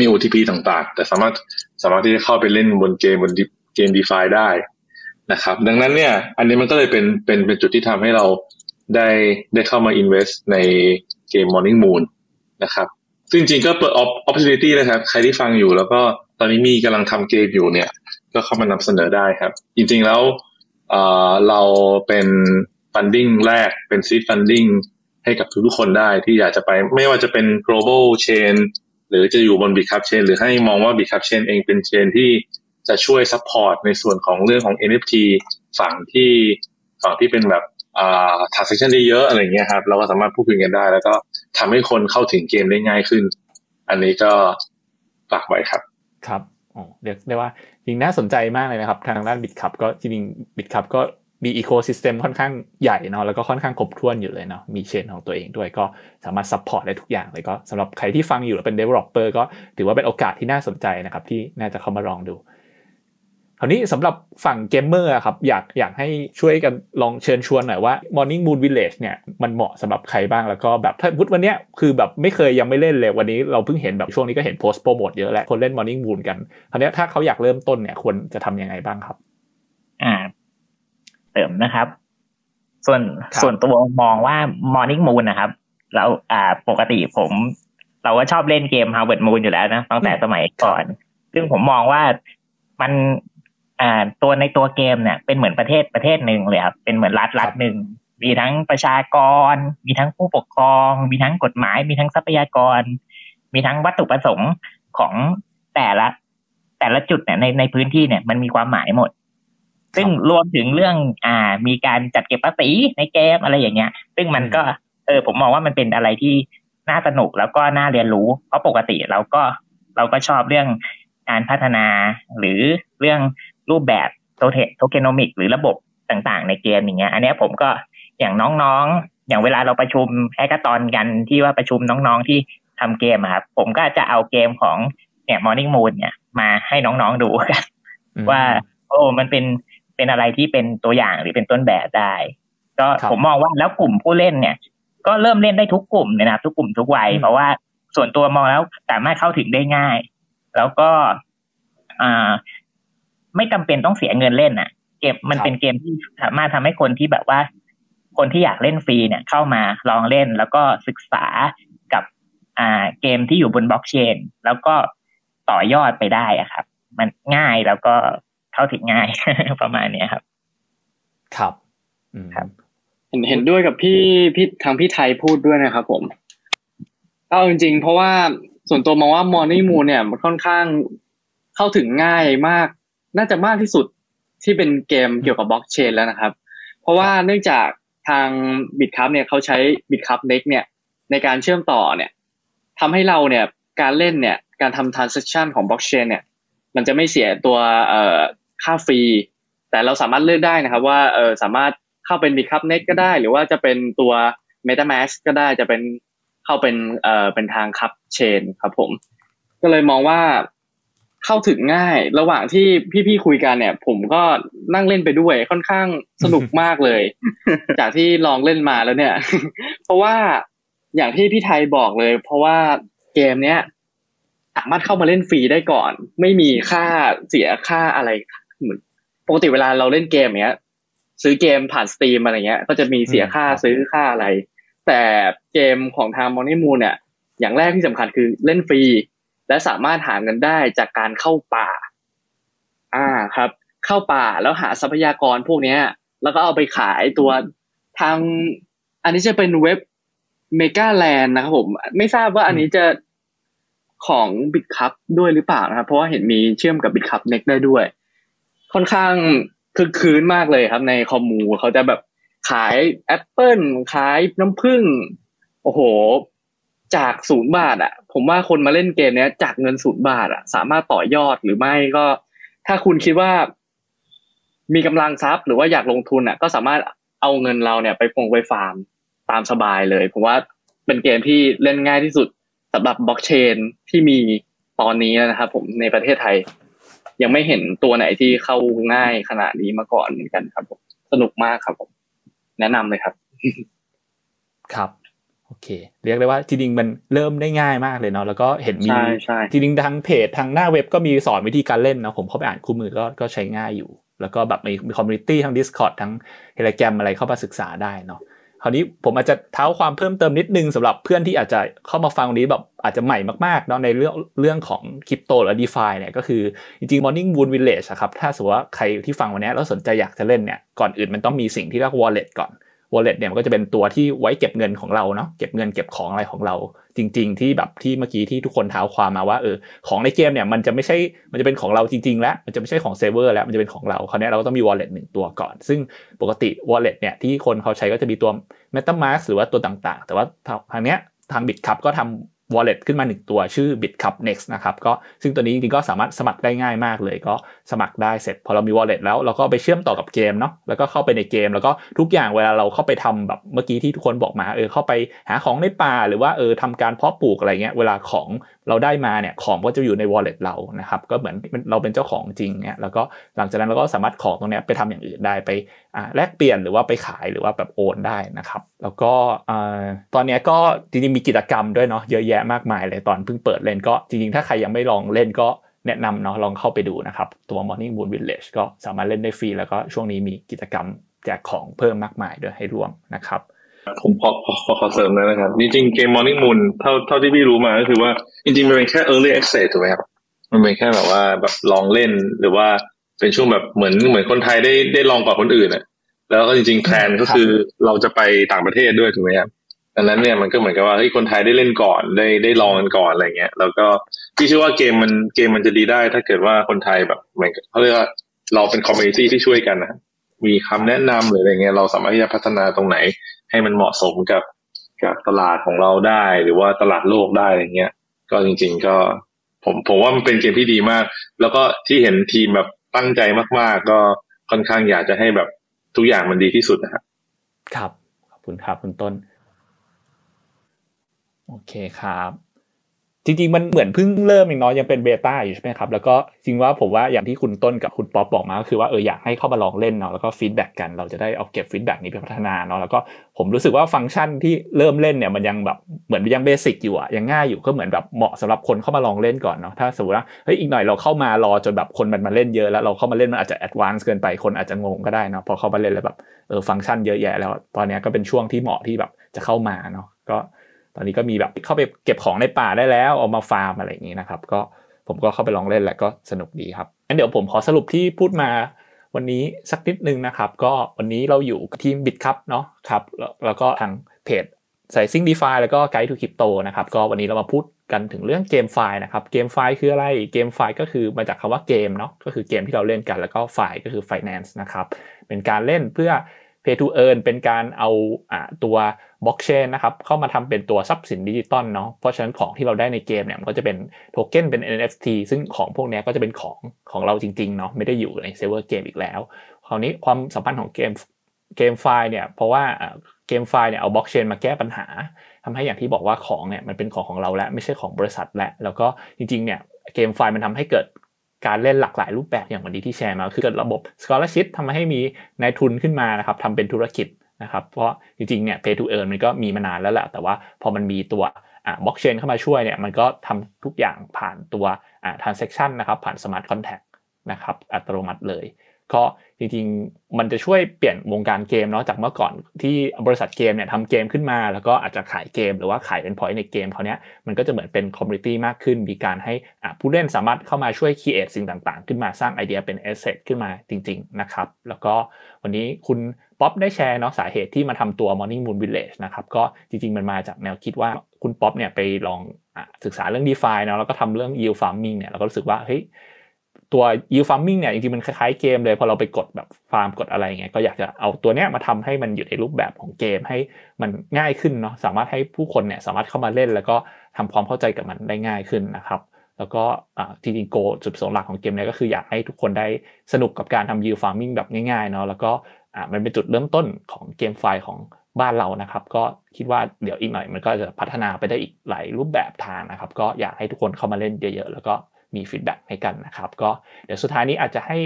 มี OTP ต่างๆ แต่สามารถสามารถที่จะเข้าไปเล่นบนเกมบนเกม DeFi ได้นะครับ ดังนั้นเนี่ย อันนี้มันก็เลยเป็นเป็นเป็นจุดที่ทำให้เราได้ได้เข้ามา invest ในเกม Morning Moon นะครับซึ่งจริงก็เปิด opportunity นะครับ ใครที่ฟังอยู่แล้วก็ตอนนี้มีกำลังทำเกมอยู่เนี่ย ก็เข้ามานำเสนอได้ครับ จริงๆแล้ว เราเป็น funding แรกเป็น seed funding ให้กับทุกๆคนได้ที่อยากจะไป ไม่ว่าจะเป็น global chain หรือจะอยู่บน Bitcup Chain หรือให้มองว่า Bitcup Chain เองเป็น chain ที่จะช่วย support ในส่วนของเรื่องของ NFT ฝั่งที่ฝั่งที่เป็นแบบอ่า transaction ได้เยอะอะไรเงี้ยครับ เราก็สามารถพูดคุยกันได้ แล้วก็ทำให้คนเข้าถึงเกมได้ง่ายขึ้น อันนี้ก็ฝากไว้ครับ ครับอ๋อเรียกได้ว่า จริงน่าสนใจมากเลยนะครับ ทางด้าน Bitkub ก็จริง Bitkub ก็มี ecosystem ค่อนข้างใหญ่เนาะแล้วก็ค่อนข้างครบถ้วนอยู่เลยเนาะมี chain ของตัวเองด้วยก็สามารถ support ได้ทุกอย่างเลยก็สำหรับใครที่ฟังอยู่แล้วเป็น developer ก็ถือว่าเป็นโอกาสที่น่าสนใจนะครับที่น่าจะเข้ามาลองดู คราวนี้สำหรับฝั่งเกมเมอร์ครับอยากอยากให้ช่วยกันลองเชิญชวนหน่อยว่า Morning Moon Village เนี่ยมันเหมาะสำหรับใครบ้างแล้วก็แบบถ้าพูดวันเนี้ยคือแบบไม่เคยยังไม่เล่นเลยวันนี้เราเพิ่งเห็นแบบช่วงนี้ก็เห็นโพสต์โปรโมทเยอะแหละคนเล่น Morning Moon กันคราวนี้ถ้าเขาอยากเริ่มต้นเนี่ยควรจะทำยังไงบ้างครับ อ่าเสริมนะครับ ส่วนครับส่วนตัวมองว่า Morning Moon นะครับเราอ่าปกติผม เราก็ชอบเล่นเกม Harvest Moon อยู่แล้วนะตั้งแต่สมัยก่อน ซึ่งผมมองว่ามัน อ่าตัวในตัวเกมเนี่ยเป็นเหมือนประเทศประเทศหนึ่งเลยครับเป็นเหมือนรัฐรัฐหนึ่งมีทั้งประชากร มีทั้งผู้ปกครอง มีทั้งกฎหมาย มีทั้งทรัพยากร มีทั้งวัตถุประสงค์ของแต่ละ แต่ละจุดเนี่ยในในพื้นที่เนี่ยมันมีความหมายหมด ซึ่งรวมถึงเรื่อง อ่า มีการจัดเก็บภาษีในเกมอะไรอย่างเงี้ย ซึ่งมันก็ เออ ผมมองว่ามันเป็นอะไรที่น่าสนุกแล้วก็น่าเรียนรู้ เพราะปกติเราก็เราก็ชอบเรื่องการพัฒนาหรือเรื่อง รูปแบบโทเทโทเคนอมิกหรือระบบต่างๆ ในเกมอย่างเงี้ย อันเนี้ยผมก็อย่างน้องๆ อย่างเวลาเราประชุมแฮกเกอร์ตอนกันที่ว่าประชุมน้องๆที่ทำเกมอะครับผมก็จะเอาเกมของเนี่ย Morning Moon เนี่ยมาให้น้องๆดูกันอืมว่าโอ้มันเป็นเป็นอะไรที่เป็นตัวอย่างหรือเป็นต้นแบบได้ ก็ครับผมมองว่าแล้วกลุ่มผู้เล่นเนี่ย ก็เริ่มเล่นได้ทุกกลุ่มเลยนะครับทุกกลุ่มทุกวัยอืมเพราะว่าส่วนตัวมองแล้วสามารถเข้าถึงได้ง่าย แล้วก็อ่า ไม่จำเป็นต้องเสียเงินเล่นอะ เกมมันเป็นเกมที่สามารถทำให้คนที่แบบว่า คนที่อยากเล่นฟรีเนี่ย เข้ามาลองเล่นแล้วก็ศึกษากับอ่าเกมที่อยู่บนบล็อกเชน แล้วก็ต่อยอดไปได้อะครับ มันง่ายแล้วก็เข้าถึงง่ายประมาณเนี้ยครับ ครับอืมครับ เห็นเห็นด้วยกับพี่พี่ทางพี่ไทยพูดด้วยนะครับผมเอาจริงๆ เพราะว่าส่วนตัวมองว่า Morning Moon เนี่ยมันค่อนข้างเข้าถึงง่ายมาก น่าจะมากที่สุดที่เป็นเกมเกี่ยวกับบล็อกเชนแล้วนะครับ เพราะว่าเนื่องจากทาง Bitkub เนี่ยเขาใช้ Bitkub Next เนี่ยในการเชื่อมต่อเนี่ยทำให้เราเนี่ยการเล่นเนี่ยการทำ transaction ของบล็อกเชนเนี่ยมันจะไม่เสียตัวเอ่อค่า fee แต่เราสามารถเลือกได้นะครับว่าเออสามารถเข้าเป็น Bitkub Next ก็ได้ หรือว่าจะเป็นตัว MetaMask ก็ได้จะเป็นเข้าเป็นเอ่อเป็นทางคัพเชนครับผม ก็เลยมองว่า เข้าถึงง่าย ระหว่างที่พี่ๆคุยกันเนี่ย ผมก็นั่งเล่นไปด้วยค่อนข้างสนุกมากเลย จากที่ลองเล่นมาแล้วเนี่ย เพราะว่าอย่างที่พี่ไทยบอกเลย เพราะว่าเกมเนี้ยสามารถเข้ามาเล่นฟรีได้ก่อน ไม่มีค่าเสียค่าอะไรเหมือนปกติเวลาเราเล่นเกมเนี้ย ซื้อเกมผ่านสตรีมอะไรเงี้ย ก็จะมีเสียค่าซื้อค่าอะไร แต่เกมของทาง Morning Moon เนี่ย อย่างแรกที่สำคัญคือเล่นฟรี และสามารถหาเงินได้จากการเข้าป่า อ่าครับ เข้าป่าแล้วหาทรัพยากรพวกเนี้ย แล้วก็เอาไปขายตัวทาง อันนี้จะเป็นเว็บ MegaLand นะครับผม ไม่ทราบว่าอันนี้จะของ Bitkub ด้วยหรือเปล่านะครับ เพราะว่าเห็นมีเชื่อมกับ Bitkub Next ได้ด้วย ค่อนข้างคึกครื้นมากเลยครับ ใน commu เขาจะแบบขายแอปเปิลขายน้ำผึ้งโอ้โห จากศูนย์บาทอะ ผมว่าคนมาเล่นเกมเนี้ยจากเงินศูนย์บาทอะสามารถต่อยอดหรือไม่ก็ ถ้าคุณคิดว่า มีกำลังทรัพย์ หรือว่าอยากลงทุนอะก็สามารถเอาเงินเราเนี่ยไปฟงไปฟาร์มตามสบายเลยผมว่าเป็นเกมที่เล่นง่ายที่สุดสำหรับบล็อกเชนที่มีตอนนี้นะครับผมในประเทศไทย ยังไม่เห็นตัวไหนที่เข้าง่ายขนาดนี้มาก่อนเหมือนกันครับผมสนุกมากครับผม แนะนำเลยครับ ครับ โอเค เรียกได้ว่าจริงๆมันเริ่มได้ง่ายมากเลยเนาะแล้วก็เห็นมีใช่ใช่จริงๆทางเพจทางหน้าเว็บก็มีสอนวิธีการเล่นเนาะผมเข้าไปอ่านคู่มือก็ก็ใช้ง่ายอยู่ แล้วก็แบบมีมี community ทั้ง Discord ทั้ง Telegram อะไรเข้ามาศึกษาได้เนาะคราวนี้ผมอาจจะเท้าความเพิ่มเติมนิดนึงสำหรับเพื่อนที่อาจจะเข้ามาฟังวันนี้แบบอาจจะใหม่มากๆเนาะในเรื่องเรื่องของคริปโตหรือ d e f i เนี่ยก็คือจริงๆ Morning Moon Village อะครับถ้าสมมติว่าใครที่ฟังวันนี้แล้วสนใจอยากจะเล่นเนี่ยก่อนอื่นมันต้องมีสิ่งที่เรียก wallet ก่อน wallet เนี่ยมันก็จะเป็นตัวที่ไว้เก็บเงินของเราเนาะเก็บเงินเก็บของอะไรของเรา จริง ๆ ที่แบบที่เมื่อกี้ที่ทุกคนเท้าความมาว่าเออของในเกมเนี่ยมันจะไม่ใช่มันจะเป็นของเราจริง ๆ แล้วมันจะไม่ใช่ของเซร์ฟเวอร์แล้วมันจะเป็นของเราคราวนี้เราก็ต้องมี wallet หนึ่งตัวก่อน ซึ่งปกติ wallet เนี่ยที่คนเขาใช้ก็จะมีตัว MetaMask หรือว่าตัวต่างๆ แต่ว่าทางเนี้ยทางบิตคัพก็ทำ wallet ขึ้นมา 1 ตัวชื่อ BitCup Next นะครับก็ซึ่งตัวนี้จริงๆก็สามารถสมัครได้ง่ายมากเลย ก็สมัครได้เสร็จพอเรามี wallet แล้วเราก็ไปเชื่อมต่อกับเกมเนาะแล้วก็เข้าไปในเกม แล้วก็ทุกอย่างเวลาเราเข้าไปทำแบบเมื่อกี้ที่ทุกคนบอกมาเออเข้าไปหาของในป่าหรือว่าเออทำการเพาะปลูกอะไรเงี้ยเวลาของเราได้มาเนี่ยของก็จะอยู่ใน wallet เรานะครับก็เหมือนเราเป็นเจ้าของจริงเนี่ยแล้วก็หลังจากนั้นเราก็สามารถของตรงเนี้ยไปทำอย่างอื่นได้ไปแลกเปลี่ยนหรือว่าไปขายหรือว่าแบบโอนได้นะครับ แล้วก็ตอนนี้ก็จริงๆมีกิจกรรมด้วยเนาะเยอะแยะมากมายเลยตอนเพิ่งเปิดเล่นก็จริงๆ ถ้าใครยังไม่ลองเล่นก็แนะนำเนาะลองเข้าไปดูนะครับ ตัว Morning Moon Village ก็สามารถเล่นได้ฟรี แล้วก็ช่วงนี้มีกิจกรรมแจกของเพิ่มมากมายด้วยให้ร่วมนะครับผมพอพอพอขอเสริมเลยนะครับ จริงๆเกม Morning Moon เท่าเท่าที่พี่รู้มาก็คือว่าจริงๆ มันเป็นแค่ early access ถูกไหมครับมันเป็นแค่แบบว่าแบบลองเล่นหรือว่า เป็นช่วงแบบเหมือนเหมือนคนไทยได้ได้ลองก่อนคนอื่นอะ แล้วก็จริงๆ plan ก็คือเราจะไปต่างประเทศด้วยถูกไหมครับดังนั้นเนี่ยมันก็เหมือนกับว่าเฮ้ยคนไทยได้เล่นก่อนได้ได้ลองกันก่อนอะไรเงี้ย แล้วก็พี่เชื่อว่าเกมมันเกมมันจะดีได้ ถ้าเกิดว่าคนไทยแบบเหมือนเขาเรียกว่าเราเป็น community ที่ช่วยกันนะครับมีคำแนะนำหรืออะไรเงี้ยเราสามารถที่จะพัฒนาตรงไหน ให้มันเหมาะสมกับกับตลาดของเราได้ หรือว่าตลาดโลกได้อะไรเงี้ย ก็จริง ๆ ก็ผมผมว่ามันเป็นเกมที่ดีมาก แล้วก็ที่เห็นทีมแบบ ตั้งใจมาก ๆ ก็ค่อนข้างอยากจะให้แบบทุกอย่างมันดีที่สุดนะครับครับ ขอบคุณครับคุณต้น โอเคครับ จริงๆ มันเหมือนเพิ่งเริ่มเองเนาะยังเป็น beta อยู่ใช่ไหมครับ แล้วก็จริงว่าผมว่าอย่างที่คุณต้นกับคุณป๊อปบอกมาก็คือว่าเอออยากให้เข้ามาลองเล่นเนาะแล้วก็ feedback กันเราจะได้เอาเก็บ feedback นี้ไปพัฒนาเนาะแล้วก็ผมรู้สึกว่าฟังก์ชันที่เริ่มเล่นเนี่ยมันยังแบบเหมือนยัง basic อยู่อะยังง่ายอยู่ก็เหมือนแบบเหมาะสำหรับคนเข้ามาลองเล่นก่อนเนาะถ้าสมมติว่าเฮ้ยอีกหน่อยเราเข้ามารอจนแบบคนมันมาเล่นเยอะแล้วเราเข้ามาเล่นมันอาจจะ advance เกินไปคนอาจจะงงก็ได้เนาะพอเข้ามาเล่นแล้วแบบเออฟังก์ชันเยอะแยะแล้วตอนนี้ก็เป็นช่วงที่เหมาะที่แบบจะเข้ามาเนาะก็ ตอนนี้ก็มีแบบเข้าไปเก็บของในป่าได้แล้วเอามาฟาร์มอะไรอย่างนี้นะครับก็ผมก็เข้าไปลองเล่นแล้วก็สนุกดีครับงั้นเดี๋ยวผมขอสรุปที่พูดมาวันนี้สักนิดนึงนะครับ ก็วันนี้เราอยู่กับทีม Bitkub เนาะครับแล้วก็ทางเพจสายซิ่ง DeFi แล้วก็ Guide to Crypto นะครับก็วันนี้เรามาพูดกันถึงเรื่อง GameFi นะครับ GameFi คืออะไร GameFi ก็คือมาจากคำว่าเกมเนาะก็คือเกมที่เราเล่นกันแล้วก็ Fi ก็คือ finance นะครับเป็นการเล่นเพื่อ play to earn เป็นการเอาตัวบล็อกเชนนะครับเข้ามาทำเป็นตัวทรัพย์สินดิจิตอลเนาะเพราะฉะนั้นของที่เราได้ในเกมเนี่ยมันก็จะเป็นโทเค็นเป็น NFT ซึ่งของพวกนี้ก็จะเป็นของของเราจริงๆเนาะไม่ได้อยู่ในเซิร์ฟเวอร์เกมอีกแล้ว คราวนี้ความสัมพันธ์ของเกม GameFi เนี่ยเพราะว่า GameFi เนี่ยเอาบล็อกเชนมาแก้ปัญหาทำให้อย่างที่บอกว่าของเนี่ยมันเป็นของของเราแล้วไม่ใช่ของบริษัทแล้วแล้วก็จริงๆเนี่ย GameFi มันทำให้เกิด การเล่นหลากหลายรูปแบบอย่างวันนี้ที่แชร์มา คือเกิดระบบ scholarship ทำให้มีนายทุนขึ้นมานะครับทำเป็นธุรกิจนะครับ เพราะจริงๆเนี่ย play to earn มันก็มีมานานแล้วแหละแต่ว่าพอมันมีตัวบล็อกเชนเข้ามาช่วยเนี่ยมันก็ทำทุกอย่างผ่านตัวอ่า transaction นะครับผ่าน smart contract นะครับอัตโนมัติเลย ก็ จริงๆ มันจะช่วยเปลี่ยนวงการเกมเนาะจากเมื่อก่อนที่บริษัทเกมเนี่ยทำเกมขึ้นมา แล้วก็อาจจะขายเกม หรือว่าขายเป็น point ในเกมเขาเนี้ยมันก็จะเหมือนเป็น community มากขึ้น มีการให้ผู้เล่นสามารถเข้ามาช่วยคิดสิ่งต่างๆ ขึ้นมาสร้างไอเดียเป็น asset ขึ้นมาจริง ๆ นะครับ แล้วก็วันนี้คุณป๊อปได้แชร์เนาะสาเหตุที่มาทำตัว Morning Moon Village นะครับก็จริง ๆ มันมาจากแนวคิดว่าคุณป๊อปเนี่ยไปลองศึกษาเรื่อง d e f าเนาะแล้วก็ทำเรื่อง yield farming เนี่ยเราก็รู้สึกว่าเฮ้ย ตัว yield farming เนี่ยจริงๆมันคล้ายๆเกมเลยพอเราไปกดแบบฟาร์มกดอะไรเงี้ยก็อยากจะเอาตัวเนี้ยมาทำให้มันอยู่ในรูปแบบของเกมให้มันง่ายขึ้นเนาะสามารถให้ผู้คนเนี่ยสามารถเข้ามาเล่น แล้วก็ทำความเข้าใจกับมันได้ง่ายขึ้นนะครับแล้วก็จริงๆโกจุดประสงค์หลักของเกมเนี้ยก็คืออยากให้ทุกคนได้สนุกกับการทำ yield farming แบบง่ายๆเนาะแล้วก็มันเป็นจุดเริ่มต้นของ GameFi ของบ้านเรานะครับ ก็คิดว่าเดี๋ยวอีกหน่อยมันก็จะพัฒนาไปได้อีกหลายรูปแบบทางนะครับ ก็อยากให้ทุกคนเข้ามาเล่นเยอะๆ แล้วก็ มี feedback ให้กันนะครับก็เดี๋ยวสุดท้ายนี้อาจจะให้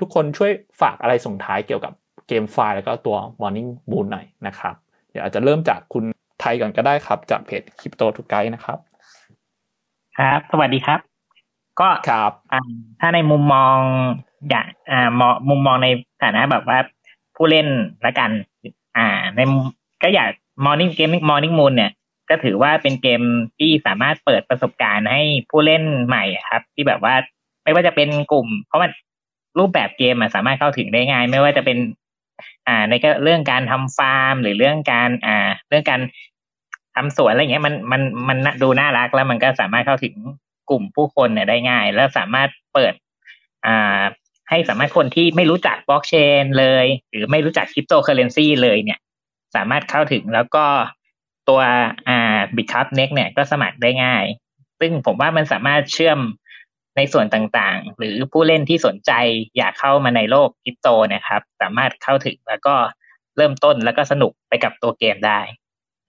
ทุกคนช่วยฝากอะไรส่งท้ายเกี่ยวกับ GameFi แล้วก็ตัว Morning Moon หน่อยนะครับ เดี๋ยวอาจจะเริ่มจากคุณไทยก่อนก็ได้ครับ จากเพจคริปโตทุกไกด์นะครับ ครับ สวัสดีครับ ก็ครับถ้าในมุมมองอย่างอ่ามองมุมมองในฐานะแบบว่าผู้เล่นละกัน อ่า ในก็อยาก Morning Gaming Morning Moon เนี่ย ก็ถือว่าเป็นเกมที่สามารถเปิดประสบการณ์ให้ผู้เล่นใหม่ครับ ที่แบบว่าไม่ว่าจะเป็นกลุ่ม เพราะมันรูปแบบเกมสามารถเข้าถึงได้ง่าย ไม่ว่าจะเป็น อ่าในเรื่องการทำฟาร์ม หรือเรื่องการอ่า เรื่องการทำสวนอะไรเงี้ยมันมันมันดูน่ารักแล้วมันก็สามารถเข้าถึงกลุ่มผู้คนเนี่ยได้ง่าย แล้วสามารถเปิด อ่า ให้สามารถคนที่ไม่รู้จักบล็อกเชนเลย หรือไม่รู้จักคริปโตเคอเรนซีเลยเนี่ย สามารถเข้าถึงแล้วก็ ตัวอ่า Bitkub NEXT เนี่ยก็สมัครได้ง่าย ซึ่งผมว่ามันสามารถเชื่อมในส่วนต่างๆ หรือผู้เล่นที่สนใจอยากเข้ามาในโลกคริปโตนะครับ สามารถเข้าถึงแล้วก็เริ่มต้นแล้วก็สนุกไปกับตัวเกมได้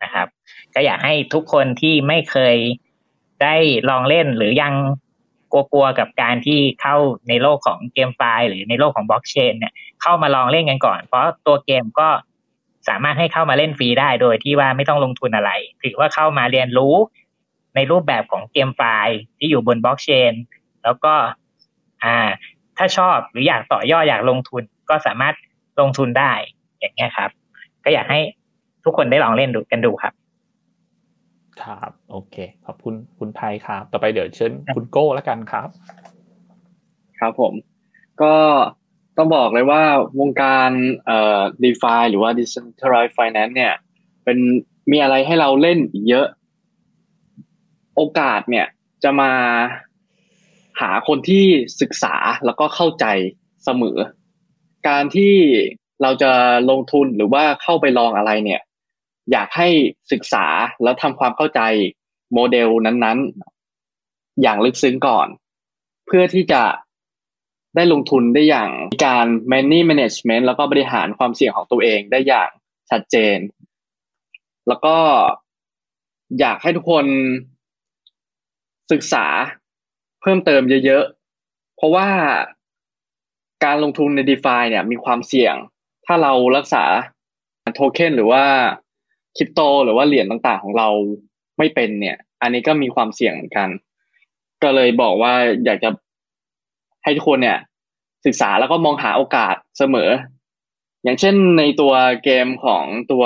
นะครับ ก็อยากให้ทุกคนที่ไม่เคยได้ลองเล่นหรือยังกลัวๆกับการที่เข้าในโลกของ GameFi หรือในโลกของบล็อกเชนเนี่ยเข้ามาลองเล่นกันก่อน เพราะตัวเกมก็ สามารถให้เข้ามาเล่นฟรีได้โดยที่ว่าไม่ต้องลงทุนอะไร ถือว่าเข้ามาเรียนรู้ในรูปแบบของ GameFi ที่อยู่บนบล็อกเชนแล้วก็อ่าถ้าชอบหรืออยากต่อยอดอยากลงทุนก็สามารถลงทุนได้ อย่างเงี้ยครับ ก็อยากให้ทุกคนได้ลองเล่นดูกันดูครับ ครับโอเค ขอบคุณคุณไทยครับ ต่อไปเดี๋ยวเชิญคุณโก้แล้วกันครับ ครับผม ก็ ต้องบอกเลยว่าวงการเอ่อ DeFi หรือว่า Decentralized Finance เนี่ย เป็นมีอะไรให้เราเล่นเยอะ โอกาสเนี่ยจะมาหาคนที่ศึกษาแล้วก็เข้าใจเสมอ การที่เราจะลงทุนหรือว่าเข้าไปลองอะไรเนี่ย อยากให้ศึกษาแล้วทำความเข้าใจโมเดลนั้นๆ อย่างลึกซึ้งก่อน เพื่อที่จะ ได้ลงทุนได้อย่างการ money management แล้วก็บริหารความเสี่ยงของตัวเองได้อย่างชัดเจน แล้วก็อยากให้ทุกคนศึกษาเพิ่มเติมเยอะๆ เพราะว่าการลงทุนใน d e f าเนี่ยมีความเสี่ยง ถ้าเรารักษาโทเค็นหรือว่าคริปโตหรือว่าเหรียญต่างๆของเราไม่เป็นเนี่ย อันนี้ก็มีความเสี่ยงเหมือนกัน ก็เลยบอกว่าอยากจะ ให้ทุกคนเนี่ย ศึกษาแล้วก็มองหาโอกาสเสมอ อย่างเช่นในตัวเกมของตัว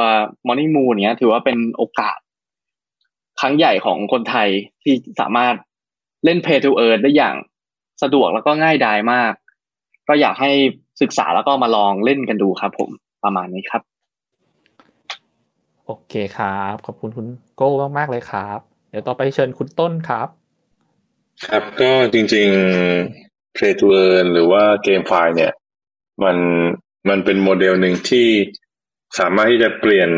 Morning Moon เนี้ยถือว่าเป็นโอกาส ครั้งใหญ่ของคนไทยที่สามารถเล่น Pay to Earn ได้อย่างสะดวกแล้วก็ง่ายดายมาก ก็อยากให้ศึกษาแล้วก็มาลองเล่นกันดูครับ ผมประมาณนี้ครับ โอเคครับ ขอบคุณคุณโก้มากๆเลยครับ เดี๋ยวต่อไปเชิญคุณต้นครับ ครับก็จริงๆ Play to Earn หรือว่าเกมไฟล์เนี่ย มันมันเป็นโมเดลหนึ่งที่สามารถที่จะเปลี่ยน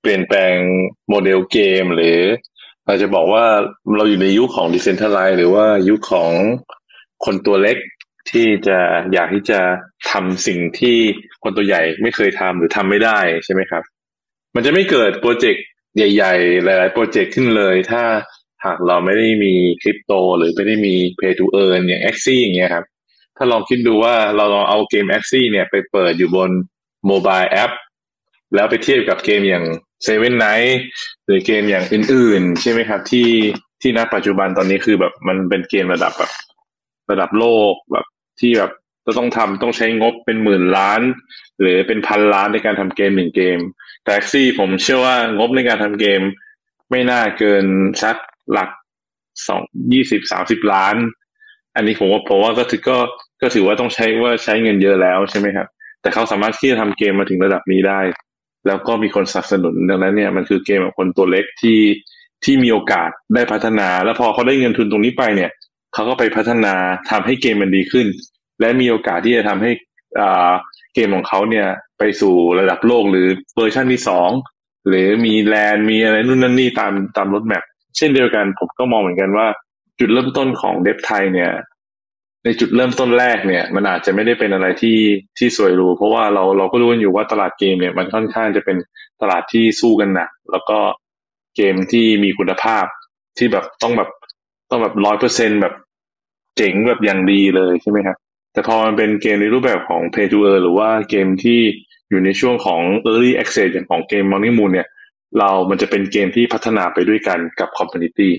เปลี่ยนแปลงโมเดลเกม หรือ เราจะบอกว่าเราอยู่ในยุคของ Decentralize หรือว่ายุคของคนตัวเล็กที่จะอยากที่จะทำสิ่งที่คนตัวใหญ่ไม่เคยทำหรือทำไม่ได้ใช่ไหมครับ มันจะไม่เกิดโปรเจกต์ใหญ่ ๆ หลาย ๆ โปรเจกต์ขึ้นเลย ถ้า หากเราไม่ได้มีคริปโต หรือไม่ได้มี Pay to Earn อย่าง a x i อย่างเงี้ยครับ ถ้าลองคิดดูว่าเราลองเอาเกม a x i เนี่ยไปเปิดอยู่บนโมบายแอปแล้วไปเทียบกับเกมอย่าง Seven Night หรือเกมอย่างอื่นๆ ใช่ไหมครับที่ที่ณปัจจุบันตอนนี้คือแบบมันเป็นเกมระดับแบบระดับโลกแบบที่แบบจะต้องทำต้องใช้งบเป็นหมื่นล้าน หรือเป็นพันล้านในการทำเกมหนึ่งเกมแต่ซี่ผมเชื่อว่างบในการทำเกม ไม่น่าเกินสัก หลักสองยี่สิบสามสิบล้าน อันนี้ผมว่าผมว่าก็ถือก็ก็ถือว่าต้องใช้ว่าใช้เงินเยอะแล้วใช่ไหมครับ แต่เขาสามารถที่จะทำเกมมาถึงระดับนี้ได้ แล้วก็มีคนสนับสนุนดังนั้นเนี่ยมันคือเกมของคนตัวเล็กที่ที่มีโอกาสได้พัฒนา แล้วพอเขาได้เงินทุนตรงนี้ไปเนี่ยเขาก็ไปพัฒนาทำให้เกมมันดีขึ้น และมีโอกาสที่จะทำให้อ่าเกมของเขาเนี่ยไปสู่ระดับโลกหรือเวอร์ชันที่สองหรือมีแลนด์มีอะไรนู่นนั่นนี่ตามตามรถแมพ เช่นเดียวกันผมก็มองเหมือนกันว่า จุดเริ่มต้นของเดฟไทยเนี่ย ในจุดเริ่มต้นแรกเนี่ย มันอาจจะไม่ได้เป็นอะไรที่ที่สวยหรูเพราะว่าเราเราก็รู้กันอยู่ว่าตลาดเกมเนี่ยมันค่อนข้างจะเป็นตลาดที่สู้กันหนักแล้วก็เกมที่มีคุณภาพที่แบบต้องแบบต้องแบบร้อยเปอร์เซ็นแบบเจ๋งแบบอย่างดีเลยใช่ไหมครับแต่พอมันเป็นเกมในรูปแบบของ Pay to Earn หรือว่าเกมที่อยู่ในช่วงของ Early Access อย่างของเกม Morning Moon เนี่ย เรามันจะเป็นเกมที่พัฒนาไปด้วยกันกับ Community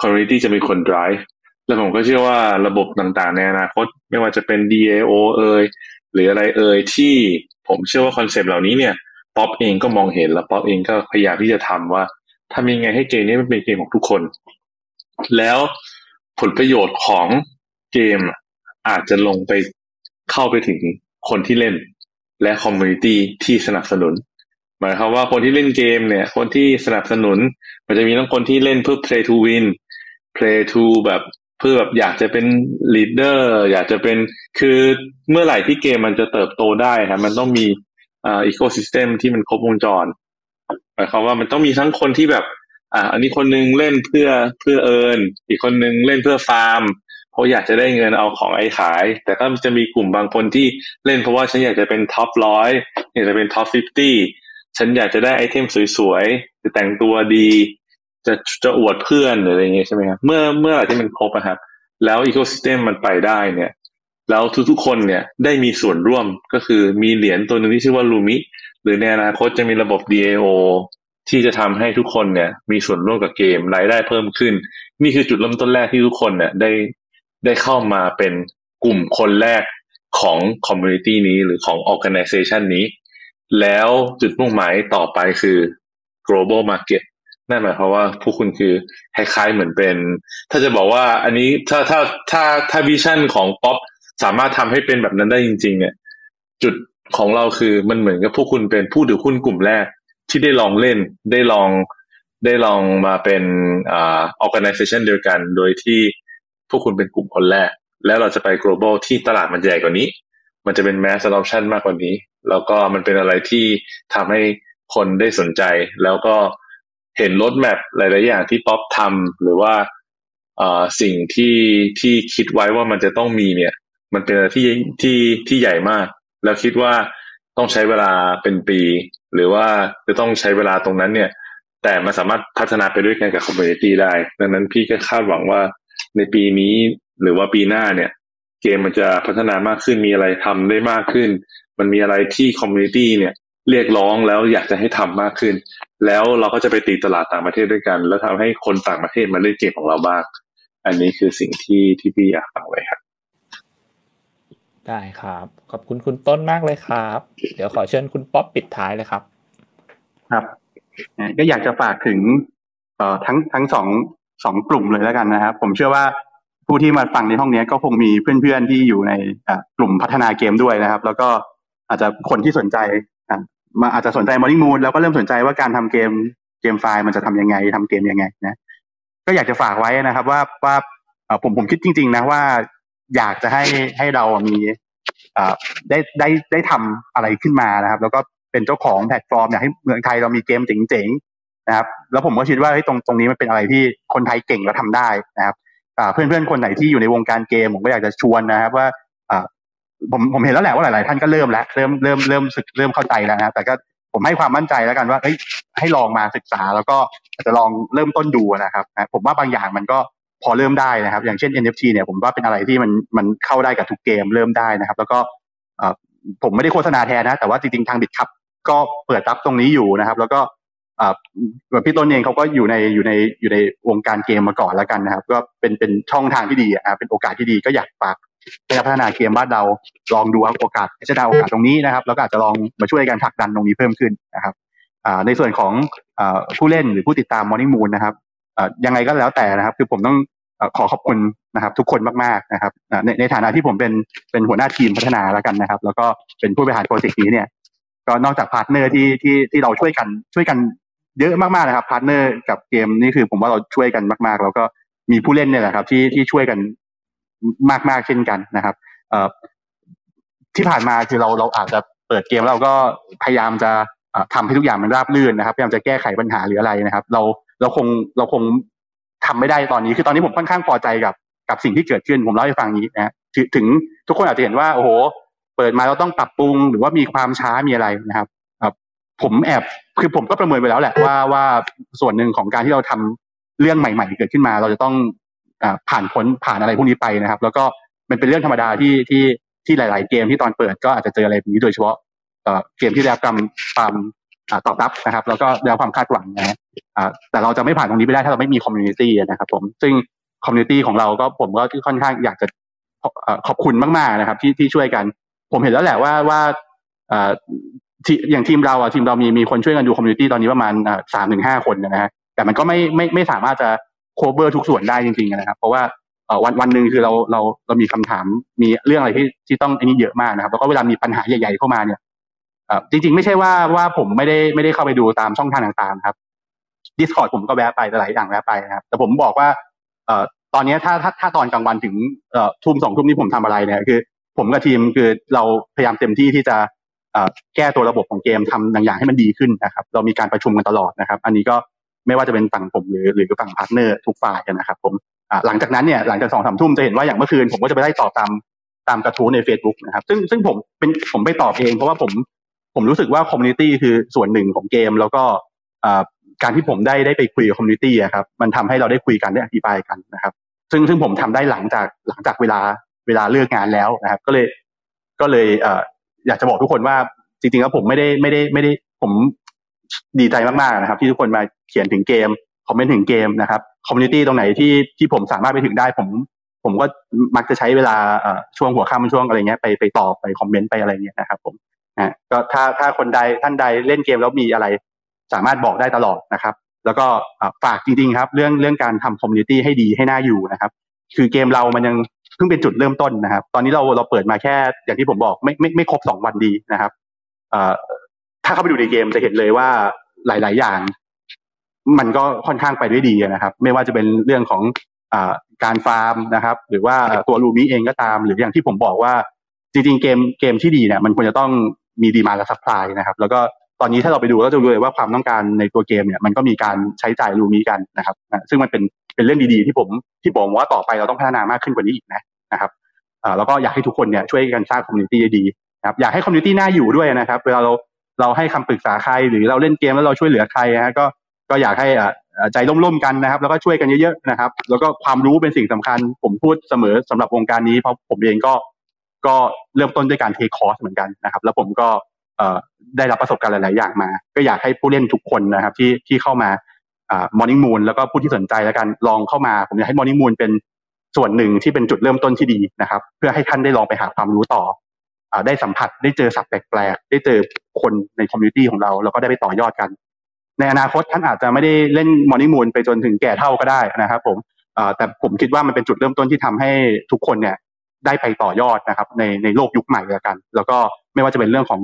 Community จะมีคน drive และผมก็เชื่อว่าระบบต่างๆในอนาคต ไม่ว่าจะเป็น DAO เอ่ยหรืออะไรเอ่ยที่ผมเชื่อว่าคอนเซปต์เหล่านี้เนี่ยป๊อปเองก็มองเห็นแล้วป๊อปเองก็พยายามที่จะทำว่าทำยังไงให้เกมนี้มันเป็นเกมของทุกคน แล้วผลประโยชน์ของเกมอาจจะลงไปเข้าไปถึงคนที่เล่น และคอมมูนิตี้ที่สนับสนุน หมายความว่าคนที่เล่นเกมเนี่ย คนที่สนับสนุน มันจะมีทั้งคนที่เล่นเพื่อ play to win play to แบบเพื่อแบบอยากจะเป็น leader อยากจะเป็นคือเมื่อไหร่ที่เกมมันจะเติบโตได้ครับมันต้องมีอ่า ecosystem ที่มันครบวงจรหมายความว่ามันต้องมีทั้งคนที่แบบ อ่า อันนี้คนนึงเล่นเพื่อเพื่อ earn อีกคนนึงเล่นเพื่อฟาร์มเพราะอยากจะได้เงินเอาของไปขาย แต่ถ้าจะมีกลุ่มบางคนที่เล่นเพราะว่าฉันอยากจะเป็น top ร้อยอยากจะเป็น top fifty ฉันอยากจะได้ไอเทมสวยๆจะแต่งตัวดี จะจะอวดเพื่อนหรืออะไรเงี้ยใช่ไหมครับเมื่อเมื่อไหร่ที่มันครบนะครับ แล้ว ecosystem มันไปได้เนี่ย แล้วทุกๆคนเนี่ยได้มีส่วนร่วมก็คือมีเหรียญตัวหนึ่งที่ชื่อว่า Lumi หรือในอนาคตจะมีระบบ DAO ที่จะทำให้ทุกคนเนี่ยมีส่วนร่วมกับเกมรายได้เพิ่มขึ้น นี่คือจุดเริ่มต้นแรกที่ทุกคนเนี่ยได้ได้เข้ามาเป็นกลุ่มคนแรกของ community นี้หรือของ organization นี้ แล้วจุดมุ่งหมายต่อไปคือ global market นั่นหมายความว่าผู้คุณคือคล้ายๆเหมือนเป็น ถ้าจะบอกว่าอันนี้ถ้าถ้าถ้าถ้า vision ของป๊อปสามารถทำให้เป็นแบบนั้นได้จริง ๆ เนี่ย จุดของเราคือมันเหมือนกับผู้คุณเป็นผู้ถือหุ้นกลุ่มแรก ที่ได้ลองเล่นได้ลองได้ลองมาเป็นอ่า organization เดียวกัน โดยที่พวกคุณเป็นกลุ่มคนแรก แล้วเราจะไป global ที่ตลาดมันใหญ่กว่านี้ มันจะเป็น mass adoption มากกว่านี้ แล้วก็มันเป็นอะไรที่ทำให้คนได้สนใจ แล้วก็เห็นรถแมพหลาย ๆ อย่างที่ป๊อปทำหรือว่าสิ่งที่ที่คิดไว้ว่ามันจะต้องมีเนี่ย มันเป็นอะไรที่ที่ที่ใหญ่มาก แล้วคิดว่าต้องใช้เวลาเป็นปี หรือว่าจะต้องใช้เวลาตรงนั้นเนี่ย แต่มันสามารถพัฒนาไปด้วยกันกับ community ได้ ดังนั้นพี่ก็คาดหวังว่าในปีนี้หรือว่าปีหน้าเนี่ย เกมมันจะพัฒนามากขึ้นมีอะไรทำได้มากขึ้น มันมีอะไรที่ community เนี่ยเรียกร้องแล้วอยากจะให้ทำมากขึ้น แล้วเราก็จะไปตีตลาดต่างประเทศด้วยกัน แล้วทำให้คนต่างประเทศมาเล่นเกมของเราบ้าง อันนี้คือสิ่งที่ที่พี่อยากฟังไว้ครับได้ครับ ขอบคุณคุณต้นมากเลยครับ เดี๋ยวขอเชิญคุณป๊อปปิดท้ายเลยครับ ครับ ก็อยากจะฝากถึงเอ่อทั้งทั้งสองสองกลุ่มเลยแล้วกันนะครับ ผมเชื่อว่า ผู้ที่มาฟังในห้องนี้ก็คงมีเพื่อนๆที่อยู่ในกลุ่มพัฒนาเกมด้วยนะครับ แล้วก็อาจจะคนที่สนใจมาอาจจะสนใจ Morning Moon แล้วก็เริ่มสนใจว่าการทำเกมGameFi มันจะทำยังไงทำเกมยังไงนะก็อยากจะฝากไว้นะครับ ว่าว่าผมผมคิดจริง ๆ นะว่า อยากจะให้ให้เรามีได้ได้ได้ทำอะไรขึ้นมานะครับ แล้วก็เป็นเจ้าของแพลตฟอร์มอยากให้เมืองไทยเรามีเกมเจ๋งๆนะครับ แล้วผมก็คิดว่าตรงตรงนี้มันเป็นอะไรที่คนไทยเก่งแล้วทำได้นะครับ เพื่อนเพื่อนคนไหนที่อยู่ในวงการเกมผมก็อยากจะชวนนะครับว่าผมผมเห็นแล้วแหละว่าหลายๆท่านก็เริ่มแล้วเริ่มเริ่มเริ่มศึกเริ่มเข้าใจแล้วนะแต่ก็ผมให้ความมั่นใจแล้วกันว่าเอ้ยให้ลองมาศึกษาแล้วก็อาจจะลองเริ่มต้นดูนะครับผมว่าบางอย่างมันก็พอเริ่มได้นะครับ อย่างเช่น NFT เนี่ยผมว่าเป็นอะไรที่มันมันเข้าได้กับทุกเกมเริ่มได้นะครับ แล้วก็ผมไม่ได้โฆษณาแทนนะ แต่ว่าจริงๆทางบิตคับก็เปิดรับตรงนี้อยู่นะครับ แล้วก็ พี่ต้นเองเขาก็อยู่ในอยู่ในอยู่ในวงการเกมมาก่อนแล้วกันนะครับ ก็เป็นเป็นช่องทางที่ดีอะเป็นโอกาสที่ดีก็อยากฝากให้พัฒนาเกมบ้านเราลองดูโอกาสพัฒนาโอกาสตรงนี้นะครับ แล้วก็อาจจะลองมาช่วยกันผลักดันตรงนี้เพิ่มขึ้นนะครับในส่วนของผู้เล่นหรือผู้ติดตาม Morning Moon นะครับยังไงก็แล้วแต่นะครับ คือผมต้องขอขอบคุณนะครับ ทุกคนมากๆนะครับในในฐานะที่ผมเป็นเป็นหัวหน้าทีมพัฒนาแล้วกันนะครับ แล้วก็เป็นผู้บริหารโปรเจกต์นี้เนี่ยก็นอกจากพาร์ทเนอร์ที่ที่ที่เราช่วยกันช่วยกัน เยอะมากๆนะครับพาร์ทเนอร์กับเกมนี่คือผมว่าเราช่วยกันมากๆ แล้วก็มีผู้เล่นเนี่ยแหละครับ ที่ที่ช่วยกันมากๆเช่นกันนะครับ เอ่อที่ผ่านมาคือเราเราอาจจะเปิดเกมเราก็พยายามจะทำให้ทุกอย่างมันราบรื่นนะครับพยายามจะแก้ไขปัญหาหรืออะไรนะครับ เราเราคงเราคงทำไม่ได้ตอนนี้ คือตอนนี้ผมค่อนข้างพอใจกับกับสิ่งที่เกิดขึ้นผมเล่าให้ฟังนี้นะถึงทุกคนอาจจะเห็นว่า โอ้โห เปิดมาเราต้องปรับปรุง หรือว่ามีความช้ามีอะไรนะครับผมแอบ คือผมก็ประเมินไปแล้วแหละว่าว่าส่วนหนึ่งของการที่เราทำเรื่องใหม่ ๆ เกิดขึ้นมา เราจะต้องผ่านพ้นผ่านอะไรพวกนี้ไปนะครับ แล้วก็มันเป็นเรื่องธรรมดาที่ที่ที่หลาย ๆ เกมที่ตอนเปิดก็อาจจะเจออะไรแบบนี้โดยเฉพาะเกมที่ได้รับความตอบรับนะครับ แล้วก็ได้รับความคาดหวังนะแต่เราจะไม่ผ่านตรงนี้ไปได้ถ้าเราไม่มี community นะครับผมซึ่ง community ของเราก็ผมก็ค่อนข้างอยากจะขอบคุณมาก ๆ นะครับ ที่ที่ช่วยกัน ผมเห็นแล้วแหละว่าว่า อย่างทีมเราอะทีมเรามีมีคนช่วยกันดู community ตอนนี้ประมาณสามถึงห้าคนนะฮะแต่มันก็ไม่ไม่ไม่สามารถจะ cover ทุกส่วนได้จริงๆนะครับ เพราะว่าวันวันหนึ่งคือเราเราเรามีคำถามมีเรื่องอะไรที่ที่ต้องอันนี้เยอะมากนะครับ แล้วก็เวลามีปัญหาใหญ่ ๆเข้ามาเนี่ยจริง ๆ ไม่ใช่ว่าว่าผมไม่ได้ไม่ได้เข้าไปดูตามช่องทางต่างๆครับ Discord ผมก็แวะไปหลายอย่างแวะไปนะครับ แต่ผมบอกว่าเอ่อตอนนี้ถ้าถ้าถ้าตอนกลางวันถึงเอ่อทุ่มสองทุ่มนี้ผมทำอะไรเนี่ยคือ ผมกับทีมคือเราพยายามเต็มที่ที่จะ แก้ตัวระบบของเกมทำอย่างให้มันดีขึ้นนะครับ เรามีการประชุมกันตลอดนะครับ อันนี้ก็ไม่ว่าจะเป็นฝั่งผมหรือหรือฝั่ง partner ทุกฝ่ายนะครับผมหลังจากนั้นเนี่ยหลังจากสองสามทุ่มจะเห็นว่าอย่างเมื่อคืน ผมก็จะไปไล่ตอบตามตามกระทู้ใน Facebook นะครับ ซึ่งซึ่งผมเป็นผมไปตอบเองเพราะว่าผมผมรู้สึกว่า community คือส่วนหนึ่งของเกม แล้วก็การที่ผมได้ได้ไปคุยกับ community ครับมันทำให้เราได้คุยกันได้อธิบายกันนะครับ ซึ่งซึ่งผมทำได้หลังจากหลังจากเวลาเวลาเลิกงานแล้วนะครับ ก็เลยก็เลยอยากจะบอกทุกคนว่าจริงๆแล้วผมไม่ได้ไม่ได้ไม่ได้ผมดีใจมากๆนะครับ ที่ทุกคนมาเขียนถึงเกมคอมเมนต์ถึงเกมนะครับ community ตรงไหนที่ที่ผมสามารถไปถึงได้ ผม ผมก็มักจะใช้เวลาช่วงหัวค่ำช่วงอะไรเงี้ยไปไปตอบไปคอมเมนต์ไปอะไรเงี้ยนะครับ ผมนะก็ถ้าถ้าคนใดท่านใดเล่นเกมแล้วมีอะไร สามารถบอกได้ตลอดนะครับ แล้วก็ฝากจริงๆครับ เรื่องเรื่องการทำ community ให้ดีให้น่าอยู่นะครับ คือเกมเรามันยัง เพิ่งเป็นจุดเริ่มต้นนะครับ ตอนนี้เราเราเปิดมาแค่อย่างที่ผมบอกไม่ไม่ไม่ครบสองวันดีนะครับถ้าเข้าไปดูในเกมจะเห็นเลยว่าหลาย ๆ อย่าง มันก็ค่อนข้างไปด้วยดีนะครับ ไม่ว่าจะเป็นเรื่องของการฟาร์มนะครับ หรือว่าตัวลูมิเองก็ตาม หรืออย่างที่ผมบอกว่าจริง ๆ เกมเกมที่ดีเนี่ยมันควรจะต้องมี demand และ supply นะครับ แล้วก็ตอนนี้ถ้าเราไปดูก็จะรู้เลยว่าความต้องการในตัวเกมเนี่ยมันก็มีการใช้จ่ายลูมิกันนะครับซึ่งมันเป็นเป็นเรื่องดีๆที่ผมที่ผมว่าต่อไปเราต้องพัฒนามากขึ้นกว่านี้อีกนะ นะครับแล้วก็อยากให้ทุกคนเนี่ยช่วยกันสร้าง community ดีนะครับอยากให้ community น่าอยู่ด้วยนะครับเวลาเราเราให้คำปรึกษาใครหรือเราเล่นเกมแล้วเราช่วยเหลือใครนะก็ก็อยากให้ใจร่มๆกันนะครับ แล้วก็ช่วยกันเยอะๆนะครับ แล้วก็ความรู้เป็นสิ่งสำคัญ ผมพูดเสมอสำหรับวงการนี้เพราะผมเองก็ก็เริ่มต้นด้วยการ take course เหมือนกันนะครับ แล้วผมก็ได้รับประสบการณ์หลาย ๆ อย่างมา ก็อยากให้ผู้เล่นทุกคนนะครับที่ที่เข้ามา Morning Moon แล้วก็ผู้ที่สนใจแล้วกันลองเข้ามา ผมอยากให้ Morning Moon เป็น ส่วนหนึ่งที่เป็นจุดเริ่มต้นที่ดีนะครับ เพื่อให้ท่านได้ลองไปหาความรู้ต่อได้สัมผัสได้เจอศัพท์แปลกๆได้เจอคนใน community ของเราแล้วก็ได้ไปต่อยอดกัน ในอนาคตท่านอาจจะไม่ได้เล่น Morning Moon ไปจนถึงแก่เฒ่าก็ได้นะครับ ผมแต่ผมคิดว่ามันเป็นจุดเริ่มต้นที่ทำให้ทุกคนเนี่ยได้ไปต่อยอดนะครับ ในในโลกยุคใหม่แล้วกัน แล้วก็ไม่ว่าจะเป็นเรื่องของ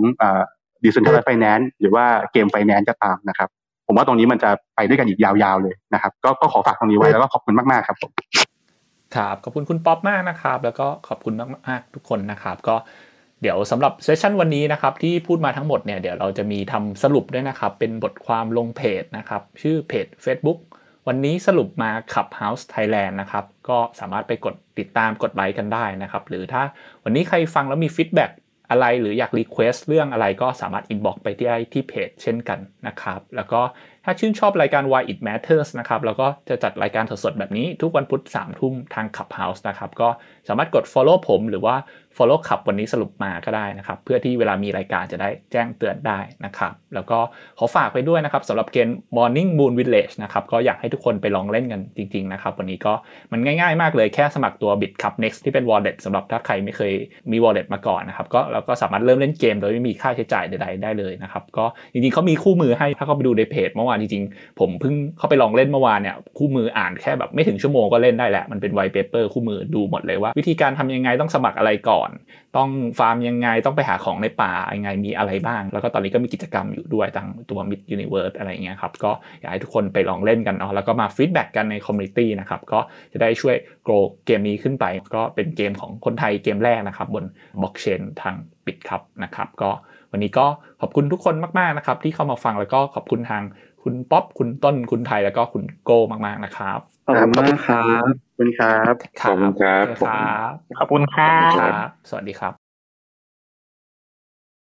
ดิจิทัลไฟแนนซ์หรือว่าเกมไฟแนนซ์ก็ตามนะครับ ผมว่าตรงนี้มันจะไปด้วยกันอีกยาวๆเลยนะครับ ก็ก็ขอฝากตรงนี้ไว้แล้วก็ขอบคุณมากๆครับผม ครับขอบคุณคุณป๊อปมากนะครับ แล้วก็ขอบคุณมากๆทุกคนนะครับ ก็เดี๋ยวสำหรับเซสชันวันนี้นะครับที่พูดมาทั้งหมดเนี่ยเดี๋ยวเราจะมีทำสรุปด้วยนะครับ เป็นบทความลงเพจนะครับ ชื่อเพจ Facebook วันนี้สรุปมา Clubhouse Thailand นะครับ ก็สามารถไปกดติดตามกดไลค์กันได้นะครับ หรือถ้าวันนี้ใครฟังแล้วมี feedback อะไรหรืออยาก request เรื่องอะไรก็สามารถ inbox ไปที่ที่เพจเช่นกันนะครับ แล้วก็ ถ้าชื่นชอบรายการ Why It Matters นะครับ แล้วก็จะจัดรายการสดๆแบบนี้ทุกวันพุธ3ทุ่มทาง Clubhouse นะครับ ก็ สามารถกด follow ผมหรือว่า follow คลับวันนี้สรุปมาก็ได้นะครับ เพื่อที่เวลามีรายการจะได้แจ้งเตือนได้นะครับ แล้วก็ขอฝากไปด้วยนะครับสำหรับเกม Morning Moon Village นะครับก็อยากให้ทุกคนไปลองเล่นกันจริง ๆ นะครับ วันนี้ก็มันง่าย ๆ มากเลยแค่สมัครตัว BitCup Next ที่เป็น wallet สำหรับถ้าใครไม่เคยมี wallet มาก่อนนะครับก็เราก็สามารถเริ่มเล่นเกมโดยไม่มีค่าใช้จ่ายใดๆได้เลยนะครับก็จริงๆเขามีคู่มือให้ถ้าเข้าไปดูในเพจเมื่อวานจริงๆ ผมเพิ่งเข้าไปลองเล่นเมื่อวานเนี่ยคู่มืออ่านแค่แบบไม่ถึงชั่วโมงก็เล่นได้แหละมันเป็นไวเปเปอร์คู่มือดูหมดเลยว่าวิธีการทำยังไงต้องสมัครอะไรก่อน ต้องฟาร์มยังไงต้องไปหาของในป่ายังไงมีอะไรบ้าง แล้วก็ตอนนี้ก็มีกิจกรรมอยู่ด้วยทางตัว Mid Universe อะไรเงี้ยครับก็อยากให้ทุกคนไปลองเล่นกันเนาะแล้วก็มา feedback กันใน community นะครับก็จะได้ช่วย grow เกมนี้ขึ้นไป ก็เป็นเกมของคนไทยเกมแรกนะครับบนบล็อกเชนทาง Bitkub นะครับก็วันนี้ก็ขอบคุณทุกคนมากๆนะครับที่เข้ามาฟังแล้วก็ขอบคุณทาง คุณป๊อปคุณต้นคุณไทยแล้วก็คุณโก้มากๆนะครับขอบคุณมากครับขอบคุณครับขอบคุณครับครับขอบคุณครับครับ สวัสดีครับ